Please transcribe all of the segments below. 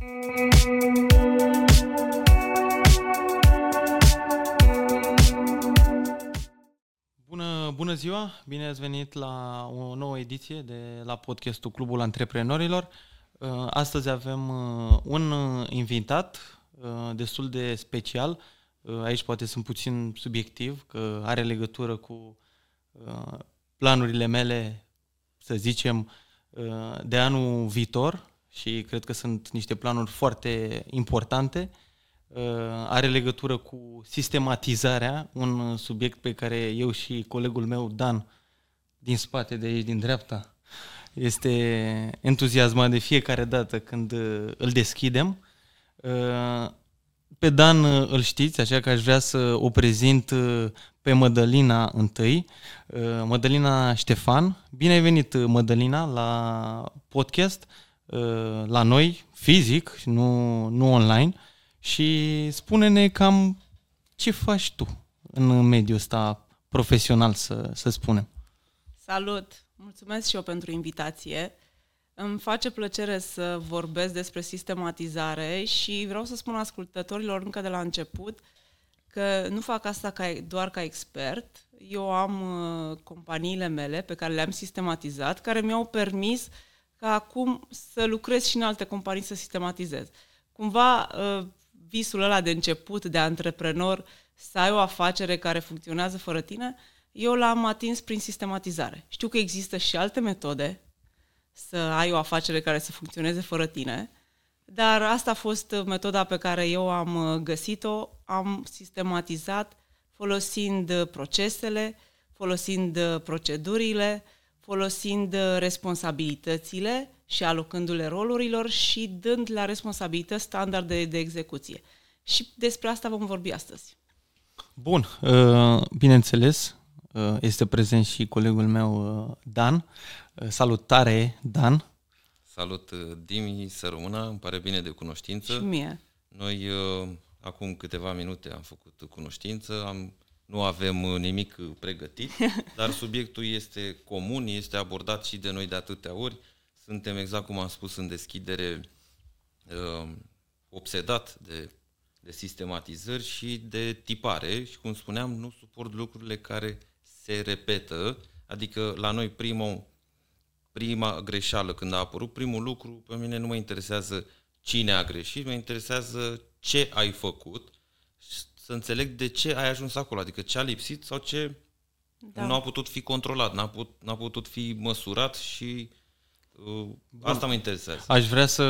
Bună, bună ziua! Bine ați venit la o nouă ediție de la podcastul Clubul Antreprenorilor. Uh, astăzi avem uh, un uh, invitat destul de special. Aici poate sunt puțin subiectiv, că are legătură cu planurile mele, să zicem, de anul viitor și cred că sunt niște planuri foarte importante. Are legătură cu sistematizarea, un subiect pe care eu și colegul meu, Dan, din spate de aici, din dreapta, este entuziasmat de fiecare dată când îl deschidem. Pe Dan îl știți, așa că aș vrea să o prezint pe Mădălina întâi. Mădălina Ștefan. Bine ai venit, Mădălina, la podcast, la noi, fizic, nu, nu online. Și spune-ne cam ce faci tu în mediul ăsta profesional, să, să spunem. Salut! Mulțumesc și eu pentru invitație. Îmi face plăcere să vorbesc despre sistematizare și vreau să spun ascultătorilor încă de la început că nu fac asta ca, doar ca expert. Eu am uh, companiile mele pe care le-am sistematizat, care mi-au permis ca acum să lucrez și în alte companii să sistematizez. Cumva uh, visul ăla de început, de antreprenor, să ai o afacere care funcționează fără tine, eu l-am atins prin sistematizare. Știu că există și alte metode să ai o afacere care să funcționeze fără tine, dar asta a fost metoda pe care eu am găsit-o, am sistematizat folosind procesele, folosind procedurile, folosind responsabilitățile și alocându-le rolurilor și dând la responsabilități standarde de execuție. Și despre asta vom vorbi astăzi. Bun, uh, bineînțeles, uh, este prezent și colegul meu uh, Dan. Salutare, Dan! Salut, Dimi, să rămână, îmi pare bine de cunoștință. Și mie. Noi acum câteva minute am făcut cunoștință, am, nu avem nimic pregătit, dar subiectul este comun, este abordat și de noi de atâtea ori. Suntem, exact cum am spus în deschidere, obsedat de de sistematizări și de tipare și, cum spuneam, nu suport lucrurile care se repetă, adică la noi prima, prima greșeală când a apărut, primul lucru pe mine nu mă interesează cine a greșit, mă interesează ce ai făcut, să înțeleg de ce ai ajuns acolo, adică ce a lipsit sau ce da. nu a putut fi controlat, n-a, put, n-a putut fi măsurat și Uh, asta mă interesează. Aș vrea să,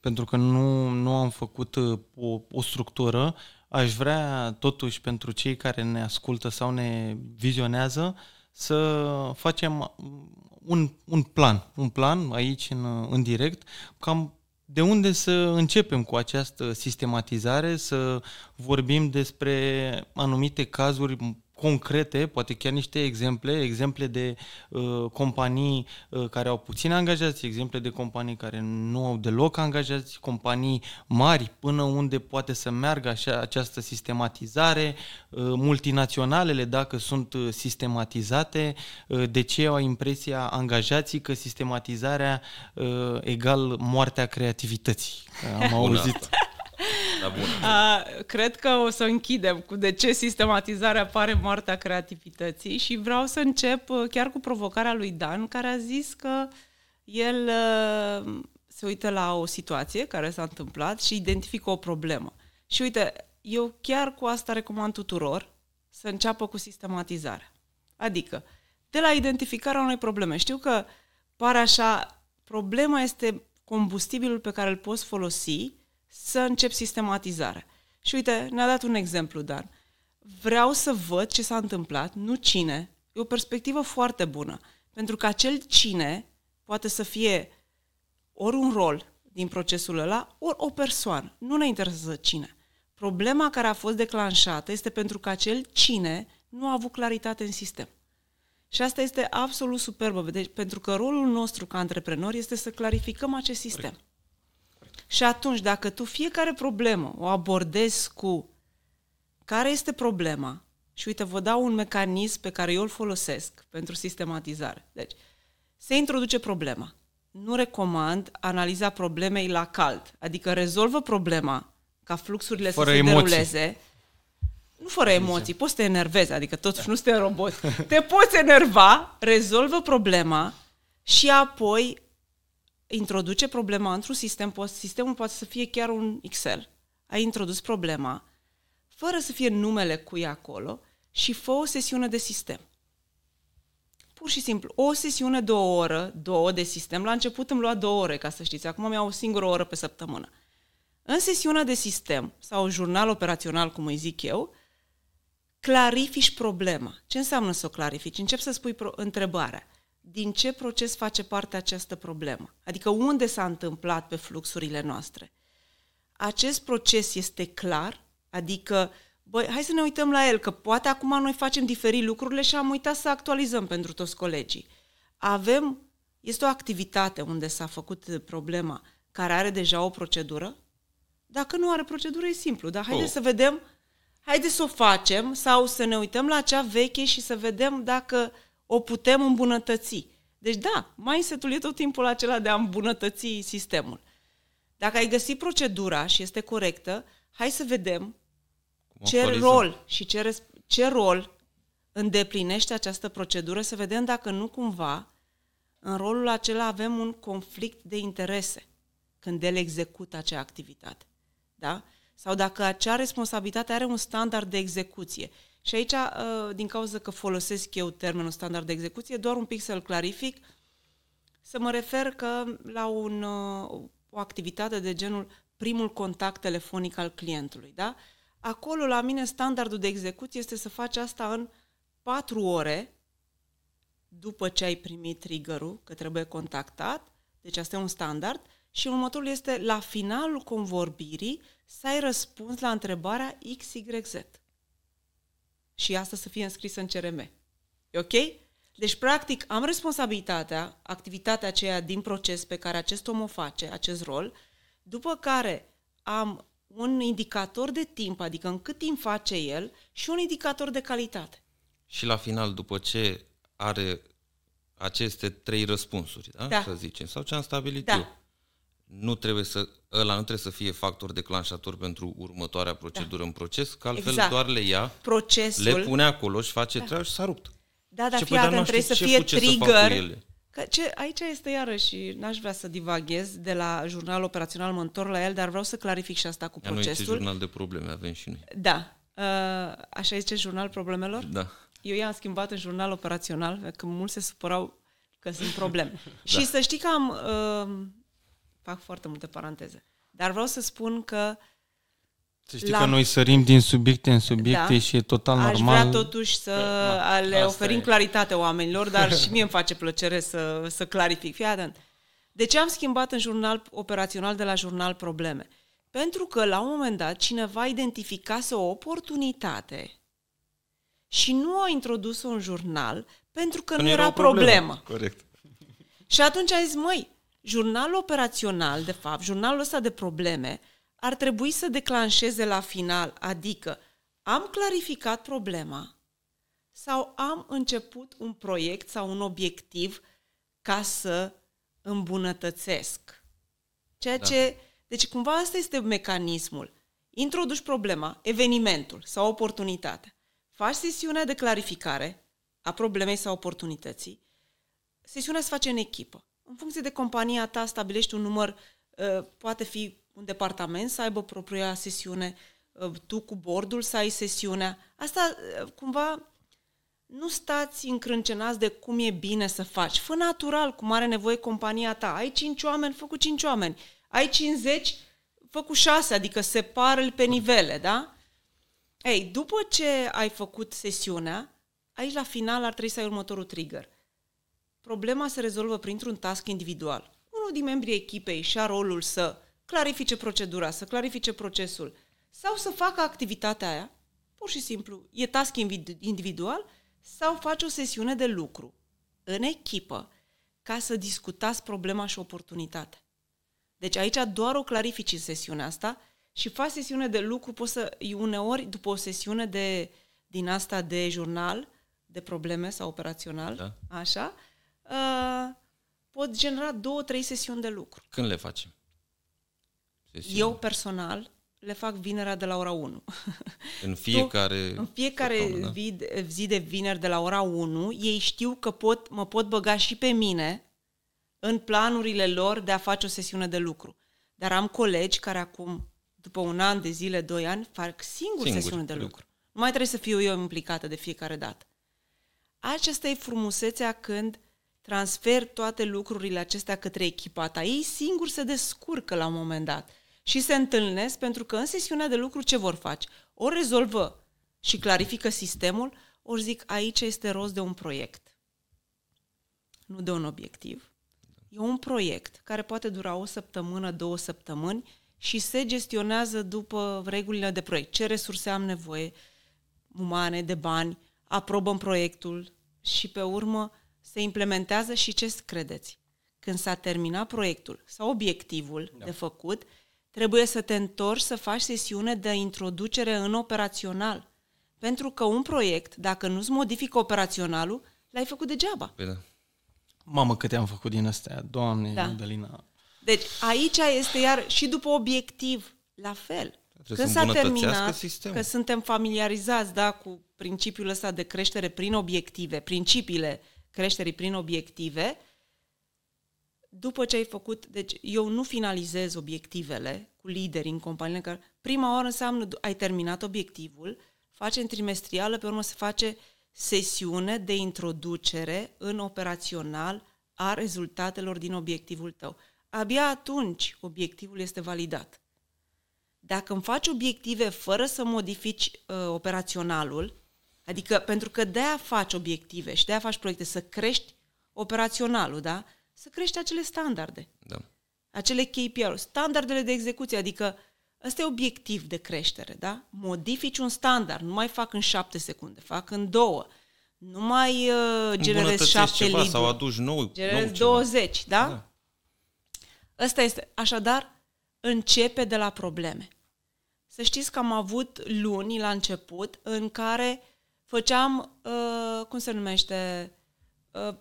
pentru că nu, nu am făcut uh, o, o structură, aș vrea totuși pentru cei care ne ascultă sau ne vizionează să facem un, un plan, un plan aici în, în direct, cam de unde să începem cu această sistematizare, să vorbim despre anumite cazuri concrete, poate chiar niște exemple, exemple de uh, companii uh, care au puțini angajați, exemple de companii care nu au deloc angajați, companii mari până unde poate să meargă așa, această sistematizare, uh, multinaționalele dacă sunt uh, sistematizate, uh, de ce au impresia angajații că sistematizarea uh, egal moartea creativității. Am auzit. Asta. Da, bun. Uh, cred că o să închidem cu de ce sistematizarea pare moartea creativității și vreau să încep uh, chiar cu provocarea lui Dan, care a zis că el uh, se uită la o situație care s-a întâmplat și identifică o problemă. Și uite, eu chiar cu asta recomand tuturor să înceapă cu sistematizarea. Adică, de la identificarea unei probleme. Știu că pare așa, problema este combustibilul pe care îl poți folosi să încep sistematizarea. Și uite, ne-a dat un exemplu, Dan. Vreau să văd ce s-a întâmplat, nu cine. E o perspectivă foarte bună. Pentru că acel cine poate să fie ori un rol din procesul ăla, ori o persoană. Nu ne interesează cine. Problema care a fost declanșată este pentru că acel cine nu a avut claritate în sistem. Și asta este absolut superbă, deci, pentru că rolul nostru ca antreprenori este să clarificăm acest sistem. Corect. Și atunci, dacă tu fiecare problemă o abordezi cu care este problema, și uite, vă dau un mecanism pe care eu îl folosesc pentru sistematizare. Deci, se introduce problema. nu recomand analiza problemei la cald. Adică rezolvă problema ca fluxurile fără să se emoții. deruleze. Nu fără emoții, poți să te enervezi, adică totuși nu suntem roboți. Te poți enerva, rezolvă problema și apoi introduce problema într-un sistem. Sistemul poate să fie chiar un Excel. Ai introdus problema, fără să fie numele cui acolo, și fă o sesiune de sistem. Pur și simplu, o sesiune de o oră, două de sistem. La început îmi lua două ore, ca să știți. Acum mi-au o singură oră pe săptămână. În sesiunea de sistem, sau jurnal operațional, cum îi zic eu, clarifici problema. Ce înseamnă să o clarifici? Încep să spui pro- întrebarea. Din ce proces face parte această problemă? Adică unde s-a întâmplat pe fluxurile noastre? Acest proces este clar? Adică băi, hai să ne uităm la el, că poate acum noi facem diferit lucrurile și am uitat să actualizăm pentru toți colegii. Avem, este o activitate unde s-a făcut problema care are deja o procedură? Dacă nu are procedură, e simplu, dar haideți oh. să vedem, haideți să o facem sau să ne uităm la cea veche și să vedem dacă o putem îmbunătăți. Deci da, mindset-ul e tot timpul acela de a îmbunătăți sistemul. Dacă ai găsit procedura și este corectă, hai să vedem ce rol și ce, ce rol îndeplinește această procedură, să vedem dacă nu cumva în rolul acela avem un conflict de interese când el execută acea activitate. Da? Sau dacă acea responsabilitate are un standard de execuție. Și aici, uh, din cauza că folosesc eu termenul standard de execuție, doar un pic să-l clarific, să mă refer că la un, uh, o activitate de genul primul contact telefonic al clientului. Da? Acolo, la mine, standardul de execuție este să faci asta în patru ore după ce ai primit triggerul, că trebuie contactat, deci asta e un standard, și următorul este la finalul convorbirii să ai răspuns la întrebarea XYZ. Și asta să fie înscrisă în CRM. E ok? Deci, practic, am responsabilitatea, activitatea aceea din proces pe care acest om o face, acest rol, după care am un indicator de timp, adică în cât timp face el, și un indicator de calitate. Și la final, după ce are aceste trei răspunsuri, da? da. să zicem, sau ce am stabilit da. eu, nu trebuie să, ăla nu trebuie să fie factor declanșator pentru următoarea procedură da. în proces, că altfel exact. doar le ia, Procesul, le pune acolo și face da. treaba și s-a rupt. Da, dar fii atent, trebuie să fie trigger. Să Că ce, aici este iarăși, n-aș vrea să divaghez de la jurnal operațional, mă întorc la el, dar vreau să clarific și asta cu Ia procesul. Nu jurnal de probleme, avem și noi. Da. Uh, așa zice jurnal problemelor? Da. Eu i-am schimbat în jurnal operațional, că mulți se supărau că sunt probleme. da. Și să știi că am... Uh, fac foarte multe paranteze. Dar vreau să spun că să știi la... că noi sărim din subiecte în subiecte da. și e total Aș normal. Aș vrea totuși să că, le oferim e. claritate oamenilor, dar și mie îmi face plăcere să, să clarific. Fii atent. De ce am schimbat în jurnal operațional de la jurnal probleme? Pentru că la un moment dat cineva identificase o oportunitate și nu a introdus-o în jurnal pentru că, că nu era, era problemă. problemă. Corect. Și atunci a zis, măi, jurnalul operațional, de fapt, jurnalul ăsta de probleme, ar trebui să declanșeze la final, adică am clarificat problema sau am început un proiect sau un obiectiv ca să îmbunătățesc. Ceea da. ce, deci cumva asta este mecanismul. Introduci problema, evenimentul sau oportunitatea. Faci sesiunea de clarificare a problemei sau oportunității. Sesiunea se face în echipă. În funcție de compania ta stabilești un număr, uh, poate fi un departament să aibă propria sesiune, uh, tu cu bordul să ai sesiunea. Asta uh, cumva nu stați încrâncenați de cum e bine să faci. Fă natural cum are nevoie compania ta. Ai cinci oameni, fă cu cinci oameni. Ai 50, fă cu șase, adică separă-l pe nivele, da? Ei, după ce ai făcut sesiunea, aici la final ar trebui să ai următorul trigger. Problema se rezolvă printr-un task individual. Unul din membrii echipei și-a rolul să clarifice procedura, să clarifice procesul sau să facă activitatea aia, pur și simplu, e task individual sau faci o sesiune de lucru în echipă ca să discutați problema și oportunitatea. Deci aici doar o clarifici în sesiunea asta și faci sesiune de lucru, poți să, uneori, după o sesiune de, din asta de jurnal, de probleme sau operațional, da. așa, uh, pot genera două, trei sesiuni de lucru. Când le facem? Sesiune. Eu personal le fac vinerea de la ora 1. În fiecare, în fiecare da? zi, zi de vineri de la ora 1, ei știu că pot, mă pot băga și pe mine în planurile lor de a face o sesiune de lucru. Dar am colegi care acum, după un an de zile, doi ani, fac singur, singur sesiune de lucru. Nu mai trebuie să fiu eu implicată de fiecare dată. Aceasta e frumusețea când transfer toate lucrurile acestea către echipa ta. Ei singur se descurcă la un moment dat și se întâlnesc pentru că în sesiunea de lucru ce vor face? O rezolvă și clarifică sistemul, ori zic aici este rost de un proiect, nu de un obiectiv. E un proiect care poate dura o săptămână, două săptămâni și se gestionează după regulile de proiect. Ce resurse am nevoie, umane, de bani, aprobăm proiectul și pe urmă se implementează și ce credeți? Când s-a terminat proiectul sau obiectivul da. de făcut, trebuie să te întorci să faci sesiune de introducere în operațional. Pentru că un proiect, dacă nu-ți modifică operaționalul, l-ai făcut degeaba. Păi da. Mamă, câte am făcut din astea, doamne, da. Adelina. Deci aici este iar și după obiectiv, la fel. Trebuie Când s-a terminat, sistemul. că suntem familiarizați da, cu principiul ăsta de creștere prin obiective, principiile creșterii prin obiective, după ce ai făcut, deci eu nu finalizez obiectivele cu lideri în companiile care prima oară înseamnă ai terminat obiectivul, facem trimestrială, pe urmă se face sesiune de introducere în operațional a rezultatelor din obiectivul tău. Abia atunci obiectivul este validat. Dacă îmi faci obiective fără să modifici uh, operaționalul, adică pentru că de-aia faci obiective și de-aia faci proiecte, să crești operaționalul, da? Să crești acele standarde. Da. Acele KPI-uri, standardele de execuție, adică ăsta e obiectiv de creștere, da? Modifici un standard, nu mai fac în șapte secunde, fac în două. Nu mai uh, generez șapte ceva libri. sau aduci nou, generez nou 20, da? da? Ăsta este. Așadar, începe de la probleme. Să știți că am avut luni la început în care făceam, uh, cum se numește, uh,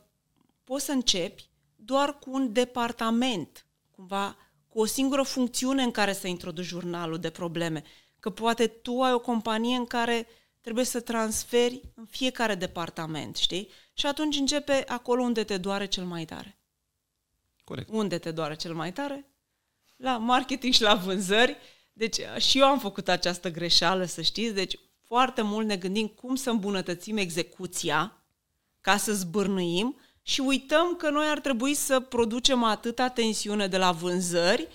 poți să începi doar cu un departament, cumva cu o singură funcțiune în care să introduci jurnalul de probleme. Că poate tu ai o companie în care trebuie să transferi în fiecare departament, știi? Și atunci începe acolo unde te doare cel mai tare. Corect. Unde te doare cel mai tare? La marketing și la vânzări. Deci și eu am făcut această greșeală, să știți. Deci foarte mult ne gândim cum să îmbunătățim execuția ca să zbârnuim și uităm că noi ar trebui să producem atâta tensiune de la vânzări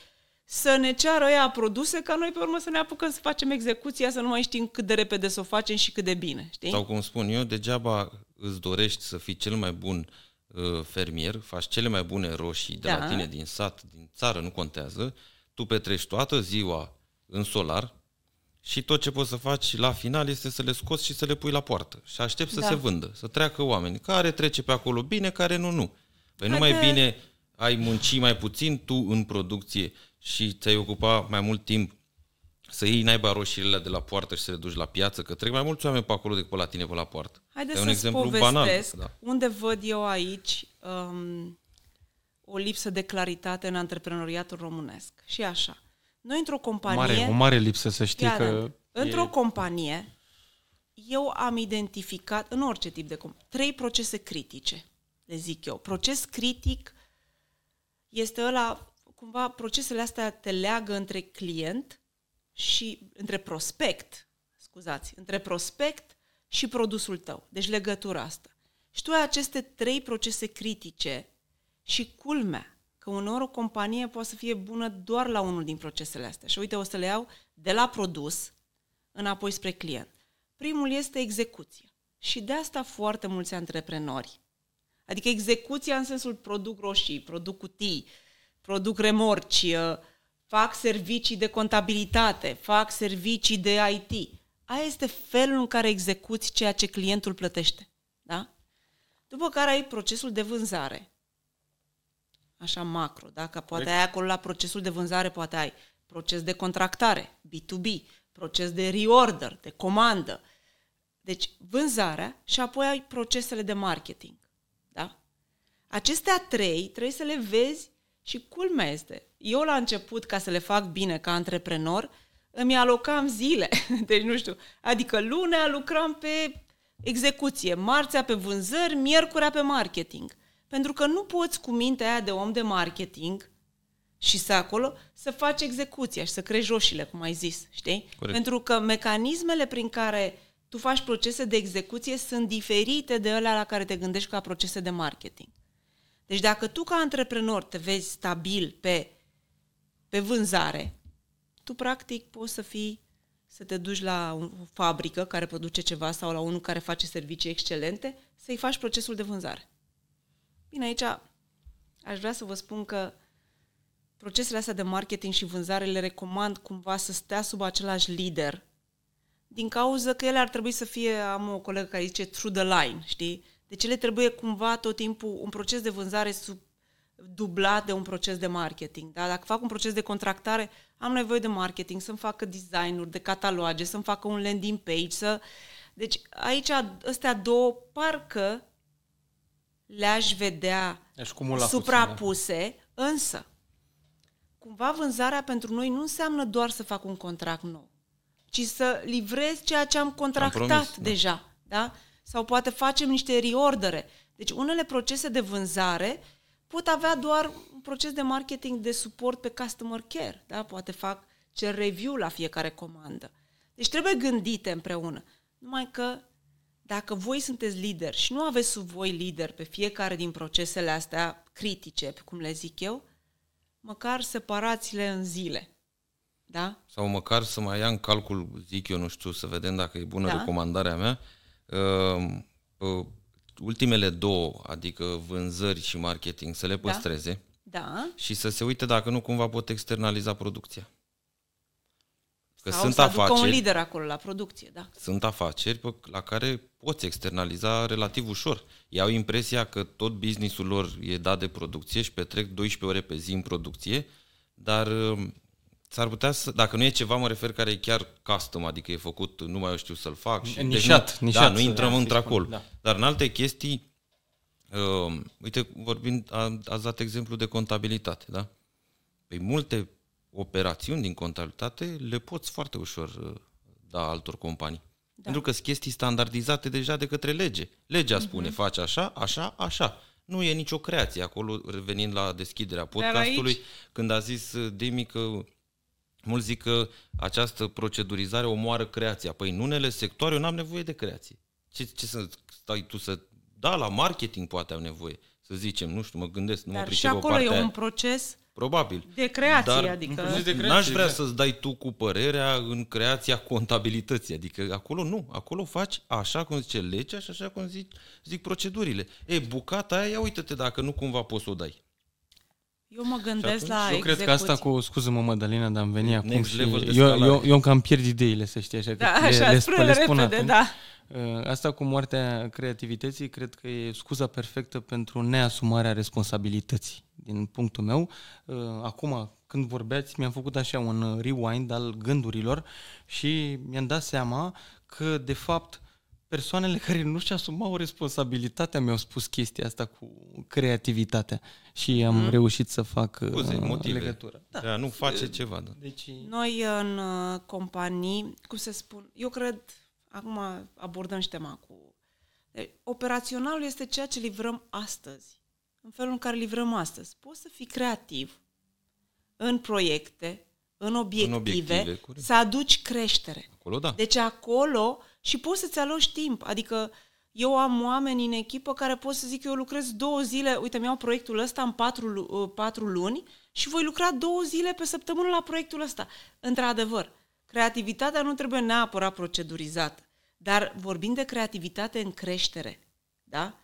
să ne ceară ăia produse ca noi pe urmă să ne apucăm să facem execuția, să nu mai știm cât de repede să o facem și cât de bine. Știi? Sau cum spun eu, degeaba îți dorești să fii cel mai bun uh, fermier, faci cele mai bune roșii de da. la tine din sat, din țară, nu contează, tu petreci toată ziua în solar, și tot ce poți să faci la final este să le scoți și să le pui la poartă și aștept să da. se vândă, să treacă oameni. Care trece pe acolo bine, care nu, nu. Păi nu mai bine ai munci mai puțin tu în producție și ți-ai ocupa mai mult timp să iei naiba roșiile de la poartă și să le duci la piață, că trec mai mulți oameni pe acolo decât pe la tine pe la poartă. Haideți să un exemplu banal. Da. unde văd eu aici um, o lipsă de claritate în antreprenoriatul românesc. Și așa. Noi într-o companie... Mare, o mare lipsă să știi că... că... Într-o e... companie, eu am identificat, în orice tip de companie, trei procese critice, le zic eu. Proces critic este ăla, cumva, procesele astea te leagă între client și între prospect, scuzați, între prospect și produsul tău. Deci legătura asta. Și tu ai aceste trei procese critice și culmea, că uneori o companie poate să fie bună doar la unul din procesele astea. Și uite, o să le iau de la produs înapoi spre client. Primul este execuția. Și de asta foarte mulți antreprenori. Adică execuția în sensul produc roșii, produc cutii, produc remorci, uh, fac servicii de contabilitate, fac servicii de IT. Aia este felul în care execuți ceea ce clientul plătește. Da? După care ai procesul de vânzare, așa macro, dacă poate ai acolo la procesul de vânzare, poate ai proces de contractare, B2B, proces de reorder, de comandă. Deci vânzarea și apoi ai procesele de marketing. Da? Acestea trei trebuie să le vezi și culmea este. Eu la început, ca să le fac bine ca antreprenor, îmi alocam zile. Deci, nu știu, adică lunea lucram pe execuție, marțea pe vânzări, miercurea pe marketing. Pentru că nu poți cu mintea aia de om de marketing și să acolo să faci execuția și să crești roșiile, cum ai zis, știi? Corect. Pentru că mecanismele prin care tu faci procese de execuție sunt diferite de alea la care te gândești ca procese de marketing. Deci dacă tu ca antreprenor te vezi stabil pe, pe vânzare, tu practic poți să fii să te duci la o fabrică care produce ceva sau la unul care face servicii excelente, să-i faci procesul de vânzare. Bine, aici aș vrea să vă spun că procesele astea de marketing și vânzare le recomand cumva să stea sub același lider, din cauza că ele ar trebui să fie, am o colegă care zice, through the line, știi? Deci ele trebuie cumva tot timpul un proces de vânzare sub, dublat de un proces de marketing. Da? Dacă fac un proces de contractare, am nevoie de marketing, să-mi facă design-uri de cataloage, să-mi facă un landing page, să... Deci aici astea două parcă le-aș vedea suprapuse, da. însă cumva vânzarea pentru noi nu înseamnă doar să fac un contract nou, ci să livrez ceea ce am contractat am promis, da. deja. Da? Sau poate facem niște reordere. Deci unele procese de vânzare pot avea doar un proces de marketing de suport pe customer care. Da? Poate fac cer review la fiecare comandă. Deci trebuie gândite împreună. Numai că dacă voi sunteți lideri și nu aveți sub voi lider pe fiecare din procesele astea critice, cum le zic eu, măcar separați-le în zile. Da? Sau măcar să mai ia în calcul, zic eu, nu știu, să vedem dacă e bună da? recomandarea mea, uh, ultimele două, adică vânzări și marketing, să le da. păstreze da. și să se uite dacă nu cumva pot externaliza producția. Că Sau sunt să afaceri, un lider acolo la producție, da. Sunt afaceri pe, la care poți externaliza relativ ușor. Ei au impresia că tot businessul lor e dat de producție și petrec 12 ore pe zi în producție, dar um, s-ar putea să, dacă nu e ceva, mă refer care e chiar custom, adică e făcut, nu mai eu știu să-l fac. Și, nișat, deci nu, nișat. Da, nu intrăm da, într-acolo. Da. Dar în alte chestii, uh, uite, vorbind, ați dat exemplu de contabilitate, da? Păi multe operațiuni din contabilitate le poți foarte ușor uh, da altor companii. Da. Pentru că sunt chestii standardizate deja de către lege. Legea spune, uh-huh. face așa, așa, așa. Nu e nicio creație acolo, revenind la deschiderea podcastului, aici... când a zis uh, Demi că mulți zic că această procedurizare omoară creația. Păi în unele sectoare eu n-am nevoie de creație. Ce, ce să stai tu să... Da, la marketing poate am nevoie, să zicem, nu știu, mă gândesc, nu Dar mă și acolo e un proces Probabil. De creație, Dar adică... De creație, n-aș vrea să-ți dai tu cu părerea în creația contabilității. Adică acolo nu. Acolo faci așa cum zice legea și așa cum zic, zic procedurile. E, bucata aia, ia uite-te dacă nu cumva poți să o dai. Eu mă gândesc la Eu cred că asta cu, scuză-mă Mădălina, dar am venit acum și eu, eu, eu cam pierd ideile, să știi, așa, da, că așa, le, le, le spun repede, acum. da. Uh, asta cu moartea creativității cred că e scuza perfectă pentru neasumarea responsabilității. Din punctul meu, uh, acum când vorbeați, mi-am făcut așa un rewind al gândurilor și mi-am dat seama că, de fapt, persoanele care nu și asumau responsabilitatea mi-au spus chestia asta cu creativitatea și am mm. reușit să fac Scuze, uh, motive. legătură. Da. da, nu face ceva. Da. Deci... Noi în companii, cum se spun, eu cred Acum abordăm și tema cu... Deci, operaționalul este ceea ce livrăm astăzi, în felul în care livrăm astăzi. Poți să fii creativ în proiecte, în obiective, în obiective să aduci creștere. Acolo, da. Deci acolo și poți să-ți aloci timp. Adică eu am oameni în echipă care pot să zic că eu lucrez două zile, uite, mi-au proiectul ăsta în patru, uh, patru luni și voi lucra două zile pe săptămână la proiectul ăsta. Într-adevăr, creativitatea nu trebuie neapărat procedurizată. Dar vorbim de creativitate în creștere, da?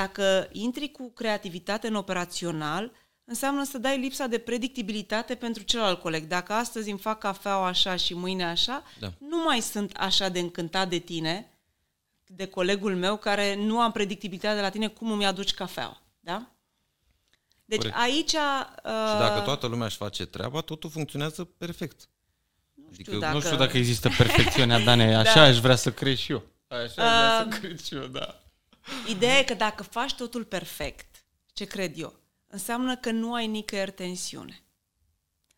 Dacă intri cu creativitate în operațional, înseamnă să dai lipsa de predictibilitate pentru celălalt coleg. Dacă astăzi îmi fac cafeaua așa și mâine așa, da. nu mai sunt așa de încântat de tine, de colegul meu, care nu am predictibilitate de la tine cum îmi aduci cafeaua. Da? Deci Corect. aici... Uh... Și dacă toată lumea își face treaba, totul funcționează perfect. Adică știu dacă... nu știu dacă există perfecțiunea, Dane, da. așa da. aș vrea să cred și eu. Așa aș vrea uh, să cred și eu, da. Ideea e că dacă faci totul perfect, ce cred eu? Înseamnă că nu ai nicăieri tensiune.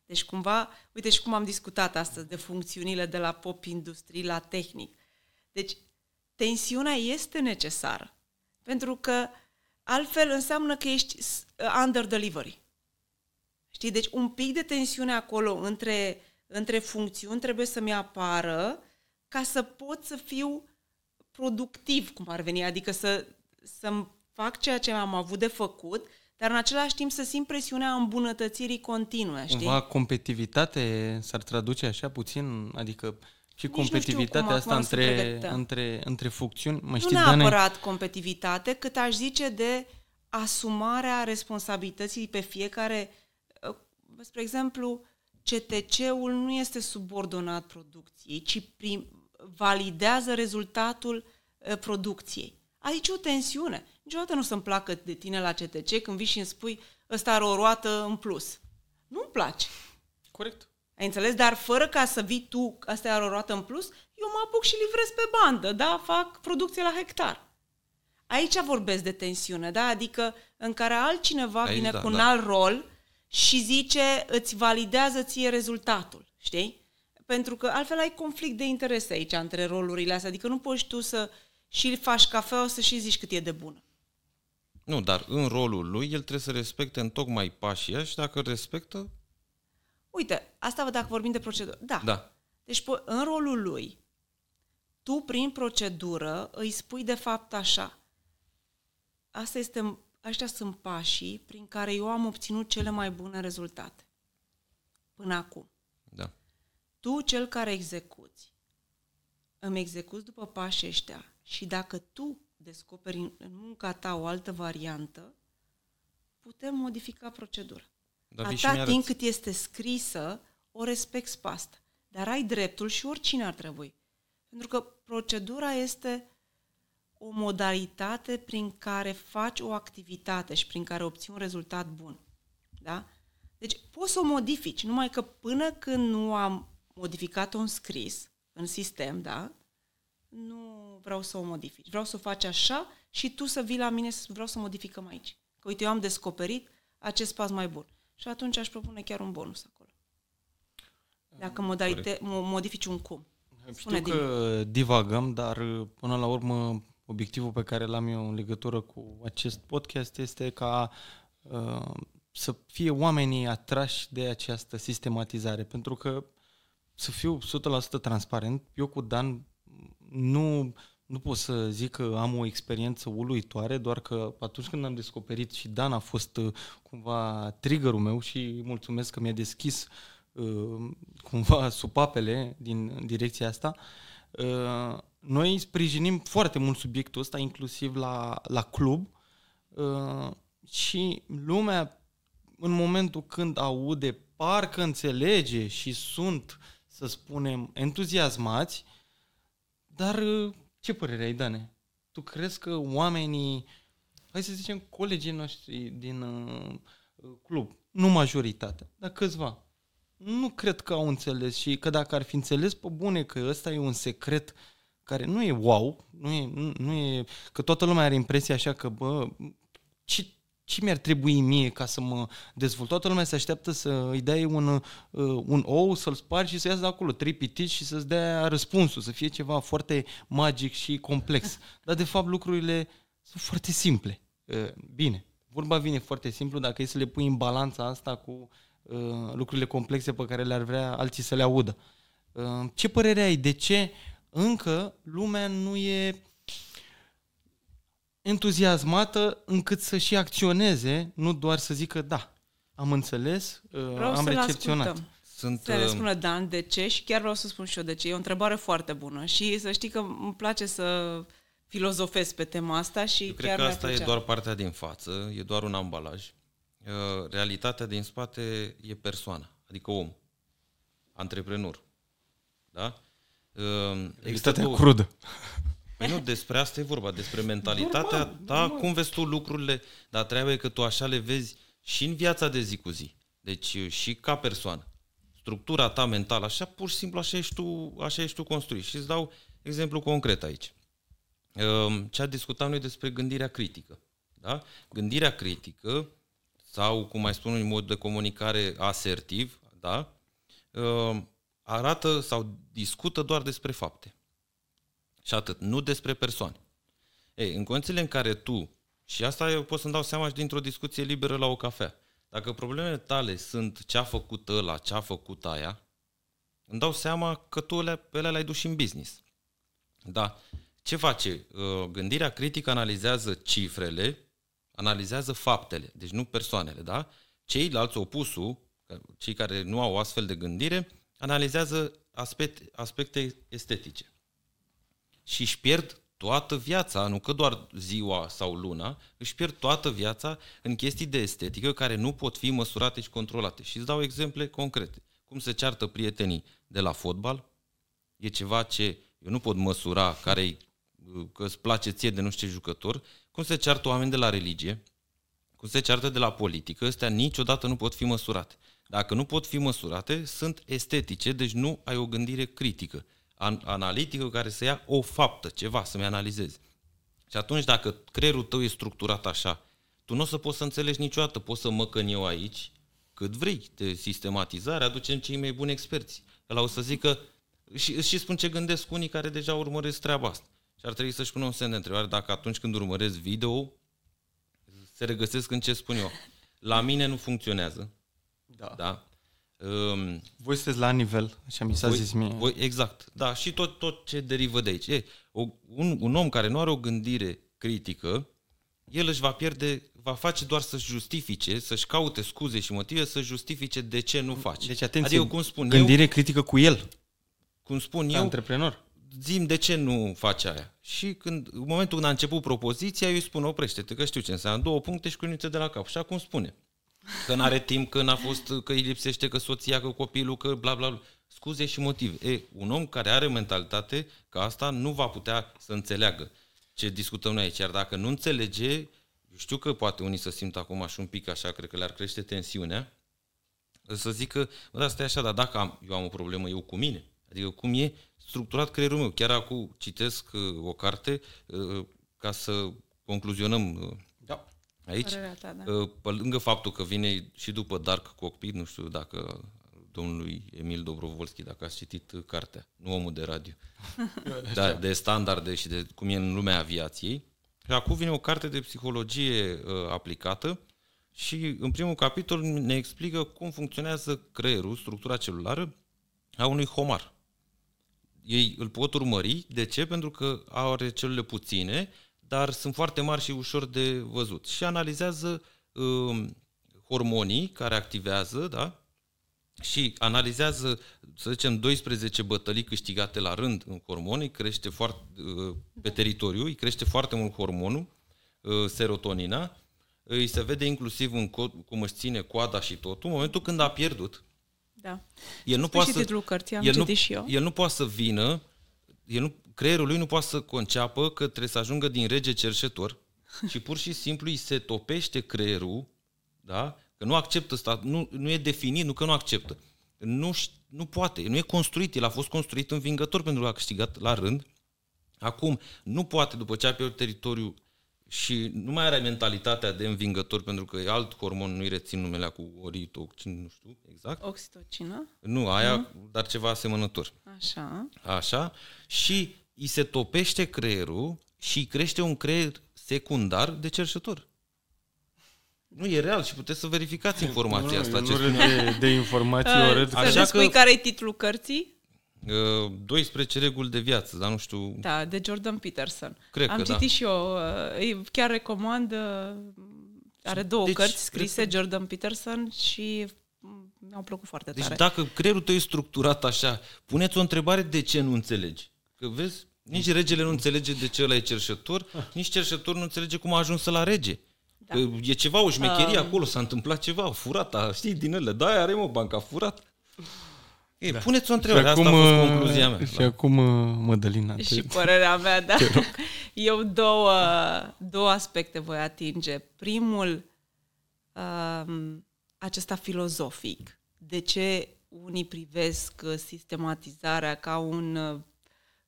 Deci cumva, uite și cum am discutat astăzi de funcțiunile de la pop industrie la tehnic. Deci tensiunea este necesară. Pentru că altfel înseamnă că ești uh, under delivery. Știi? Deci un pic de tensiune acolo între, între funcțiuni trebuie să-mi apară ca să pot să fiu productiv, cum ar veni, adică să, să fac ceea ce am avut de făcut, dar în același timp să simt presiunea îmbunătățirii continue, știi? Cumva competitivitate s-ar traduce așa puțin, adică și Nici competitivitatea asta între, între, între funcțiuni. Mă știi, nu neapărat Dane... competitivitate, cât aș zice de asumarea responsabilității pe fiecare. Uh, spre exemplu, CTC-ul nu este subordonat producției, ci prim, validează rezultatul uh, producției. Aici o tensiune. Niciodată nu să-mi placă de tine la CTC când vii și îmi spui ăsta are o roată în plus. Nu-mi place. Corect. Ai înțeles? Dar fără ca să vii tu, asta are o roată în plus, eu mă apuc și livrez pe bandă, da? Fac producție la hectar. Aici vorbesc de tensiune, da? Adică în care altcineva Aici, vine da, cu un da. alt rol și zice, îți validează ție rezultatul, știi? Pentru că altfel ai conflict de interese aici între rolurile astea. Adică nu poți tu să și faci cafea, o să și zici cât e de bună. Nu, dar în rolul lui el trebuie să respecte în tocmai pașii și dacă respectă, Uite, asta dacă vorbim de procedură. Da. da. Deci, în rolul lui, tu, prin procedură, îi spui de fapt așa. Asta este, ăștia sunt pașii prin care eu am obținut cele mai bune rezultate. Până acum. Da. Tu, cel care execuți, îmi execuți după pașii ăștia și dacă tu descoperi în munca ta o altă variantă, putem modifica procedura. Dar Atâta timp cât este scrisă, o respecti pe asta. Dar ai dreptul și oricine ar trebui. Pentru că procedura este o modalitate prin care faci o activitate și prin care obții un rezultat bun. Da? Deci poți să o modifici, numai că până când nu am modificat un scris în sistem, da? Nu vreau să o modifici. Vreau să o faci așa și tu să vii la mine să vreau să modificăm aici. Că uite, eu am descoperit acest pas mai bun. Și atunci aș propune chiar un bonus acolo. Dacă modalite, modifici un cum. Spune Știu că divagăm, dar până la urmă obiectivul pe care l-am eu în legătură cu acest podcast este ca uh, să fie oamenii atrași de această sistematizare. Pentru că, să fiu 100% transparent, eu cu Dan nu nu pot să zic că am o experiență uluitoare, doar că atunci când am descoperit și Dan a fost uh, cumva triggerul meu și mulțumesc că mi-a deschis uh, cumva supapele din direcția asta, uh, noi sprijinim foarte mult subiectul ăsta, inclusiv la, la club și lumea în momentul când aude, parcă înțelege și sunt, să spunem, entuziasmați, dar ce părere ai, Dane? Tu crezi că oamenii, hai să zicem, colegii noștri din uh, club, nu majoritatea, dar câțiva, nu cred că au înțeles și că dacă ar fi înțeles pe bune că ăsta e un secret care nu e wow, nu e, nu, nu e că toată lumea are impresia așa că, bă, ce, ce mi-ar trebui mie ca să mă dezvolt? Toată lumea se așteaptă să îi dai un, uh, un ou, să-l spargi și să iasă de acolo trei pitici și să-ți dea răspunsul, să fie ceva foarte magic și complex. Dar de fapt lucrurile sunt foarte simple. Uh, bine, vorba vine foarte simplu dacă e să le pui în balanța asta cu uh, lucrurile complexe pe care le-ar vrea alții să le audă. Uh, ce părere ai? De ce încă lumea nu e entuziasmată încât să și acționeze, nu doar să zică da, am înțeles, uh, vreau am recepționat. Ascultăm. Sunt, să uh, spună Dan de ce și chiar vreau să spun și eu de ce. E o întrebare foarte bună și să știi că îmi place să filozofez pe tema asta și eu chiar cred că asta e doar partea din față, e doar un ambalaj. Uh, realitatea din spate e persoana, adică om, antreprenor. Da? Există crudă. Păi nu, despre asta e vorba, despre mentalitatea normal, ta, normal. cum vezi tu lucrurile, dar trebuie că tu așa le vezi și în viața de zi cu zi. Deci și ca persoană. Structura ta mentală, așa pur și simplu așa ești tu, așa ești tu construit. Și îți dau exemplu concret aici. Ehm, ce a discutat noi despre gândirea critică. Da? Gândirea critică sau, cum mai spun, un mod de comunicare asertiv, da? Uh, arată sau discută doar despre fapte. Și atât, nu despre persoane. Ei, în condițiile în care tu, și asta eu pot să-mi dau seama și dintr-o discuție liberă la o cafea, dacă problemele tale sunt ce a făcut ăla, ce a făcut aia, îmi dau seama că tu pe ele le-ai dus și în business. Da. Ce face? Uh, gândirea critică analizează cifrele, analizează faptele, deci nu persoanele, da? Ceilalți, opusul, cei care nu au astfel de gândire, analizează aspecte, aspecte estetice. Și își pierd toată viața, nu că doar ziua sau luna, își pierd toată viața în chestii de estetică care nu pot fi măsurate și controlate. Și îți dau exemple concrete. Cum se ceartă prietenii de la fotbal, e ceva ce eu nu pot măsura care că îți place ție de nu știu ce jucător, cum se ceartă oameni de la religie, cum se ceartă de la politică, astea niciodată nu pot fi măsurate. Dacă nu pot fi măsurate, sunt estetice, deci nu ai o gândire critică, analitică care să ia o faptă, ceva, să-mi analizezi. Și atunci, dacă creierul tău e structurat așa, tu nu o să poți să înțelegi niciodată, poți să măcăn eu aici, cât vrei, de sistematizare, aducem cei mai buni experți. Ăla o să zică, și, și spun ce gândesc unii care deja urmăresc treaba asta. Și ar trebui să-și pună un semn de întrebare dacă atunci când urmăresc video, se regăsesc în ce spun eu. La mine nu funcționează. Da. da? Um, voi sunteți la nivel, așa mi s-a voi, zis mie. Voi, exact, da, și tot, tot ce derivă de aici. E, o, un, un om care nu are o gândire critică, el își va pierde, va face doar să-și justifice, să-și caute scuze și motive să justifice de ce nu face. Deci, atenție, adică, cum spun gândire eu, critică cu el. Cum spun eu, antreprenor. Zim de ce nu faci aia. Și când, în momentul când a început propoziția, eu îi spun oprește-te, că știu ce înseamnă două puncte și cu de la cap. Și acum spune. Că nu are timp, că n-a fost, că îi lipsește, că soția, că copilul, că bla bla bla. Scuze și motive. E, un om care are mentalitate ca asta nu va putea să înțeleagă ce discutăm noi aici. Iar dacă nu înțelege, eu știu că poate unii să simtă acum și un pic așa, cred că le-ar crește tensiunea, să zică, bă, asta e așa, dar dacă am, eu am o problemă eu cu mine, adică cum e structurat creierul meu. Chiar acum citesc uh, o carte uh, ca să concluzionăm uh, da. Aici. Ta, da. uh, pe lângă faptul că vine și după Dark Cockpit, nu știu dacă domnului Emil Dobrovolski, dacă ați citit cartea, nu omul de radio, da, de standarde și de cum e în lumea aviației. Și acum vine o carte de psihologie uh, aplicată și în primul capitol ne explică cum funcționează creierul, structura celulară a unui homar. Ei îl pot urmări. De ce? Pentru că are celule puține, dar sunt foarte mari și ușor de văzut. Și analizează uh, hormonii care activează, da? și analizează, să zicem, 12 bătălii câștigate la rând în hormoni, îi crește foarte, uh, pe teritoriu, îi crește foarte mult hormonul, uh, serotonina, îi se vede inclusiv în cod, cum își ține coada și totul, în momentul când a pierdut. Da. El nu poate să, titlul cărții, am el nu, și eu. El nu poate să vină, el nu, creierul lui nu poate să conceapă că trebuie să ajungă din rege cerșetor și pur și simplu îi se topește creierul, da? Că nu acceptă stat, nu, nu e definit, nu că nu acceptă. Nu, nu poate, nu e construit, el a fost construit învingător pentru că a câștigat la rând. Acum, nu poate, după ce a pierdut teritoriul și nu mai are mentalitatea de învingător pentru că e alt hormon, nu-i rețin numele cu oritoxin, nu știu exact. Oxitocină? Nu, aia, mm. dar ceva asemănător. Așa. Așa. Și îi se topește creierul și îi crește un creier secundar de cerșător. Nu, e real și puteți să verificați informația nu, asta. Nu, nu de, de informații uh, orăd. Așa să spui care e titlul cărții? Uh, 12 reguli de viață, dar nu știu... Da, de Jordan Peterson. Cred Am că citit da. și eu, uh, chiar recomand, uh, are două deci, cărți scrise, că... Jordan Peterson și mi-au plăcut foarte deci tare. Deci dacă creierul tău e structurat așa, puneți o întrebare de ce nu înțelegi. Că vezi, nici regele nu înțelege de ce ăla e cerșător, nici cerșător nu înțelege cum a ajuns la rege. Da. Că e ceva, o șmecherie uh. acolo, s-a întâmplat ceva, furat, știi, din ele. Da, are mă banca furat. Ei, da. puneți o întrebare, acum, asta a fost concluzia mea. Și da. acum, uh, Mădălina. Și te... părerea mea, da. Eu două, două aspecte voi atinge. Primul, um, acesta filozofic. De ce unii privesc sistematizarea ca, un,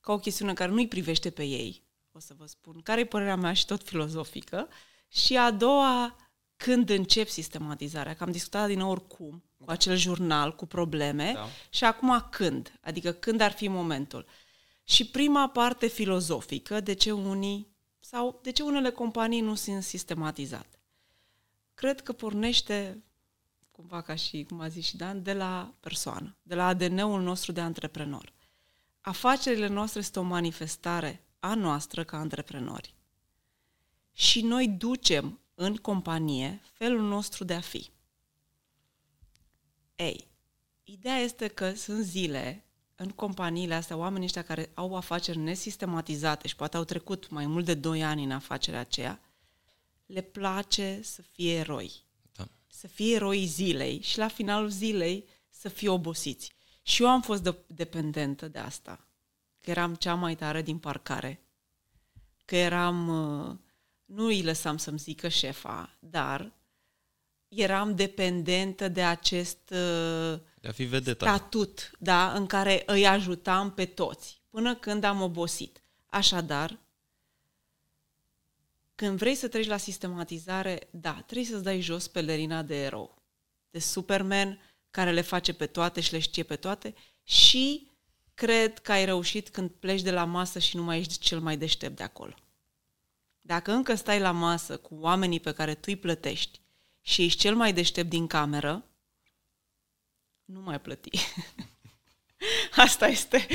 ca o chestiune care nu-i privește pe ei? O să vă spun. Care e părerea mea și tot filozofică? Și a doua, când încep sistematizarea, că am discutat din nou oricum, cu acel jurnal, cu probleme, da. și acum când, adică când ar fi momentul. Și prima parte filozofică, de ce unii sau de ce unele companii nu sunt sistematizate. Cred că pornește, cumva ca și, cum a zis și Dan, de la persoană, de la ADN-ul nostru de antreprenor. Afacerile noastre sunt o manifestare a noastră ca antreprenori. Și noi ducem în companie felul nostru de a fi. Ei, ideea este că sunt zile în companiile astea, oamenii ăștia care au afaceri nesistematizate și poate au trecut mai mult de 2 ani în afacerea aceea, le place să fie eroi. Da. Să fie eroi zilei și la finalul zilei să fie obosiți. Și eu am fost de- dependentă de asta. Că eram cea mai tare din parcare. Că eram... Uh, nu îi lăsam să-mi zică șefa, dar eram dependentă de acest uh, de a fi vedeta. statut da, în care îi ajutam pe toți, până când am obosit. Așadar, când vrei să treci la sistematizare, da, trebuie să-ți dai jos pelerina de erou, de Superman care le face pe toate și le știe pe toate și cred că ai reușit când pleci de la masă și nu mai ești cel mai deștept de acolo. Dacă încă stai la masă cu oamenii pe care tu îi plătești și ești cel mai deștept din cameră, nu mai plăti. Asta este.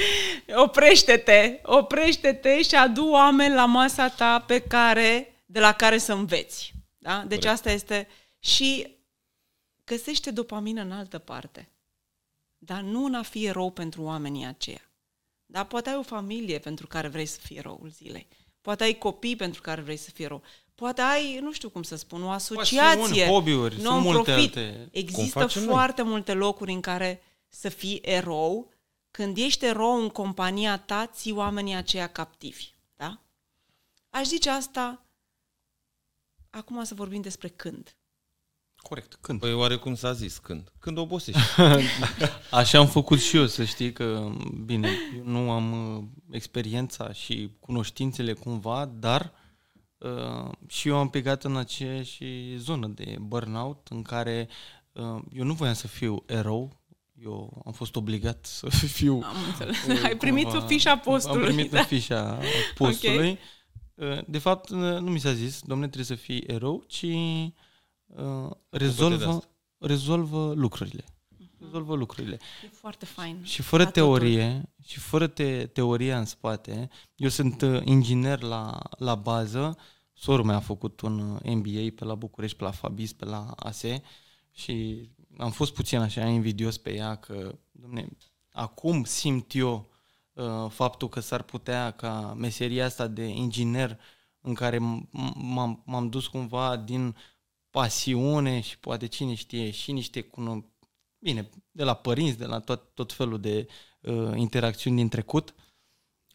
Oprește-te, oprește-te și adu oameni la masa ta pe care, de la care să înveți. Da? Deci Corect. asta este. Și găsește dopamină în altă parte. Dar nu în a fi erou pentru oamenii aceia. Da? Poate ai o familie pentru care vrei să fii eroul zilei. Poate ai copii pentru care vrei să fii erou. Poate ai, nu știu cum să spun, o asociație. hobby-uri, sunt multe alte. Există foarte noi? multe locuri în care să fii erou. Când ești erou în compania ta, ții oamenii aceia captivi. Da? Aș zice asta, acum să vorbim despre când. Corect, când? Păi oarecum s-a zis când? Când obosești. Așa am făcut și eu, să știi că, bine, eu nu am uh, experiența și cunoștințele cumva, dar Uh, și eu am plecat în aceeași zonă de burnout în care uh, eu nu voiam să fiu erou, eu am fost obligat să fiu... Am înțeles. Uh, Ai primit cumva, fișa postului. Am primit da? fișa postului. Okay. Uh, de fapt, uh, nu mi s-a zis, domnule, trebuie să fii erou, ci uh, rezolvă, rezolvă lucrurile. Mhm. Rezolvă lucrurile. E foarte fain. Și fără teorie, totul. și fără te, teoria în spate, eu sunt uh, inginer la, la bază, Sorul meu a făcut un MBA pe la București, pe la Fabis, pe la ASE și am fost puțin așa invidios pe ea că, domne, acum simt eu uh, faptul că s-ar putea ca meseria asta de inginer în care m-am, m-am dus cumva din pasiune și poate cine știe și niște cuno... bine, de la părinți, de la tot, tot felul de uh, interacțiuni din trecut,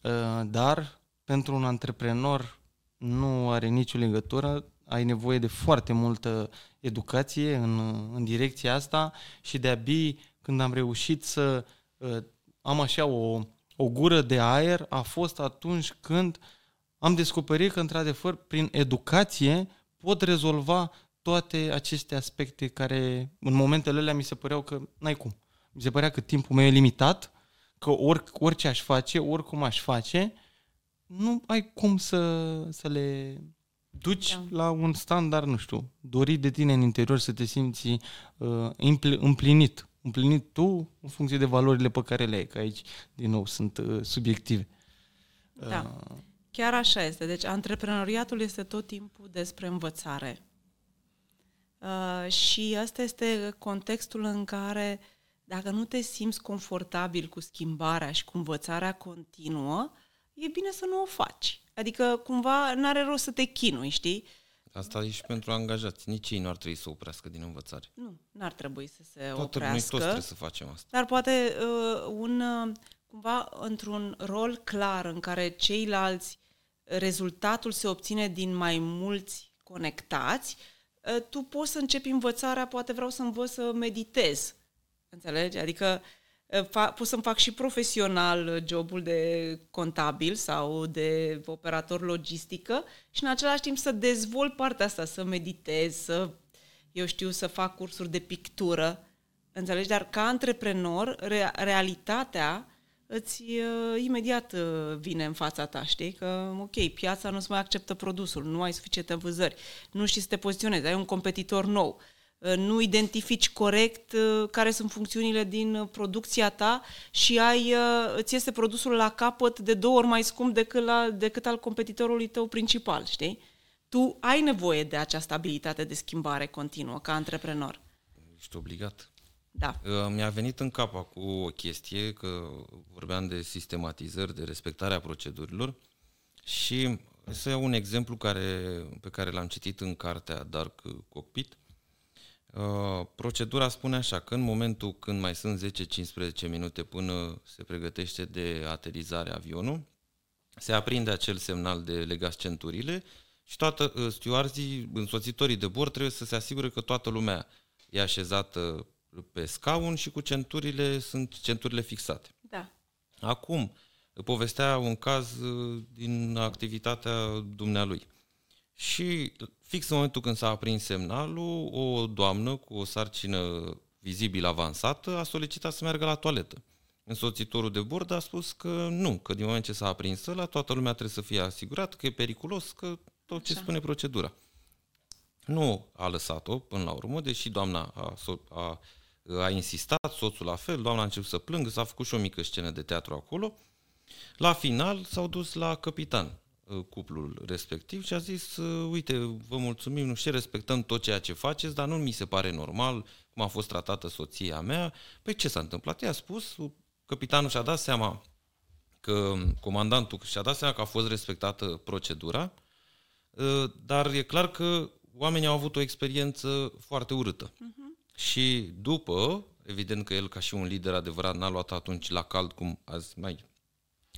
uh, dar pentru un antreprenor nu are nicio legătură, ai nevoie de foarte multă educație în, în direcția asta și de-abia când am reușit să uh, am așa o, o gură de aer a fost atunci când am descoperit că, într-adevăr, prin educație pot rezolva toate aceste aspecte care în momentele alea mi se păreau că n-ai cum. Mi se părea că timpul meu e limitat, că oric, orice aș face, oricum aș face, nu ai cum să, să le duci da. la un standard, nu știu, dorit de tine în interior să te simți uh, împlinit. Împlinit tu în funcție de valorile pe care le ai, că aici, din nou, sunt uh, subiective. Da. Uh, Chiar așa este. Deci antreprenoriatul este tot timpul despre învățare. Uh, și ăsta este contextul în care dacă nu te simți confortabil cu schimbarea și cu învățarea continuă, e bine să nu o faci. Adică cumva n-are rost să te chinui, știi? Asta e și pentru angajați. Nici ei nu ar trebui să oprească din învățare. Nu, n-ar trebui să se Toată, oprească. Noi toți trebuie să facem asta. Dar poate uh, un, uh, cumva într-un rol clar în care ceilalți rezultatul se obține din mai mulți conectați, uh, tu poți să începi învățarea, poate vreau să învăț să meditez. Înțelegi? Adică Fa, pot să-mi fac și profesional jobul de contabil sau de operator logistică și în același timp să dezvolt partea asta, să meditez, să, eu știu, să fac cursuri de pictură. Înțelegi? Dar ca antreprenor, re- realitatea îți uh, imediat uh, vine în fața ta, știi? Că, ok, piața nu-ți mai acceptă produsul, nu ai suficiente vânzări, nu știi să te poziționezi, ai un competitor nou, uh, nu identifici corect uh, care sunt funcțiunile din uh, producția ta și ai, uh, îți este produsul la capăt de două ori mai scump decât, la, decât al competitorului tău principal, știi? Tu ai nevoie de această abilitate de schimbare continuă ca antreprenor. Ești obligat. Da. Uh, Mi-a venit în cap cu o chestie, că vorbeam de sistematizări, de respectarea procedurilor și să iau un exemplu care, pe care l-am citit în cartea Dark Cockpit. Uh, Procedura spune așa, că în momentul când mai sunt 10-15 minute până se pregătește de aterizare avionul, se aprinde acel semnal de legați centurile și toată uh, stewardii, însoțitorii de bord trebuie să se asigure că toată lumea e așezată pe scaun și cu centurile sunt centurile fixate. Da. Acum, povestea un caz uh, din activitatea dumnealui. Și fix în momentul când s-a aprins semnalul, o doamnă cu o sarcină vizibil avansată a solicitat să meargă la toaletă. Însoțitorul de bord a spus că nu, că din moment ce s-a aprins la toată lumea trebuie să fie asigurat că e periculos, că tot ce Așa. spune procedura. Nu a lăsat-o până la urmă, deși doamna a, so- a, a insistat, soțul la fel, doamna a început să plângă, s-a făcut și o mică scenă de teatru acolo. La final s-au dus la capitan uh, cuplul respectiv și a zis, uh, uite, vă mulțumim, nu știu, respectăm tot ceea ce faceți, dar nu mi se pare normal cum a fost tratată soția mea. Păi ce s-a întâmplat? I-a spus, capitanul și-a dat seama că comandantul și-a dat seama că a fost respectată procedura, uh, dar e clar că oamenii au avut o experiență foarte urâtă. Și după, evident că el ca și un lider adevărat n-a luat atunci la cald cum azi mai,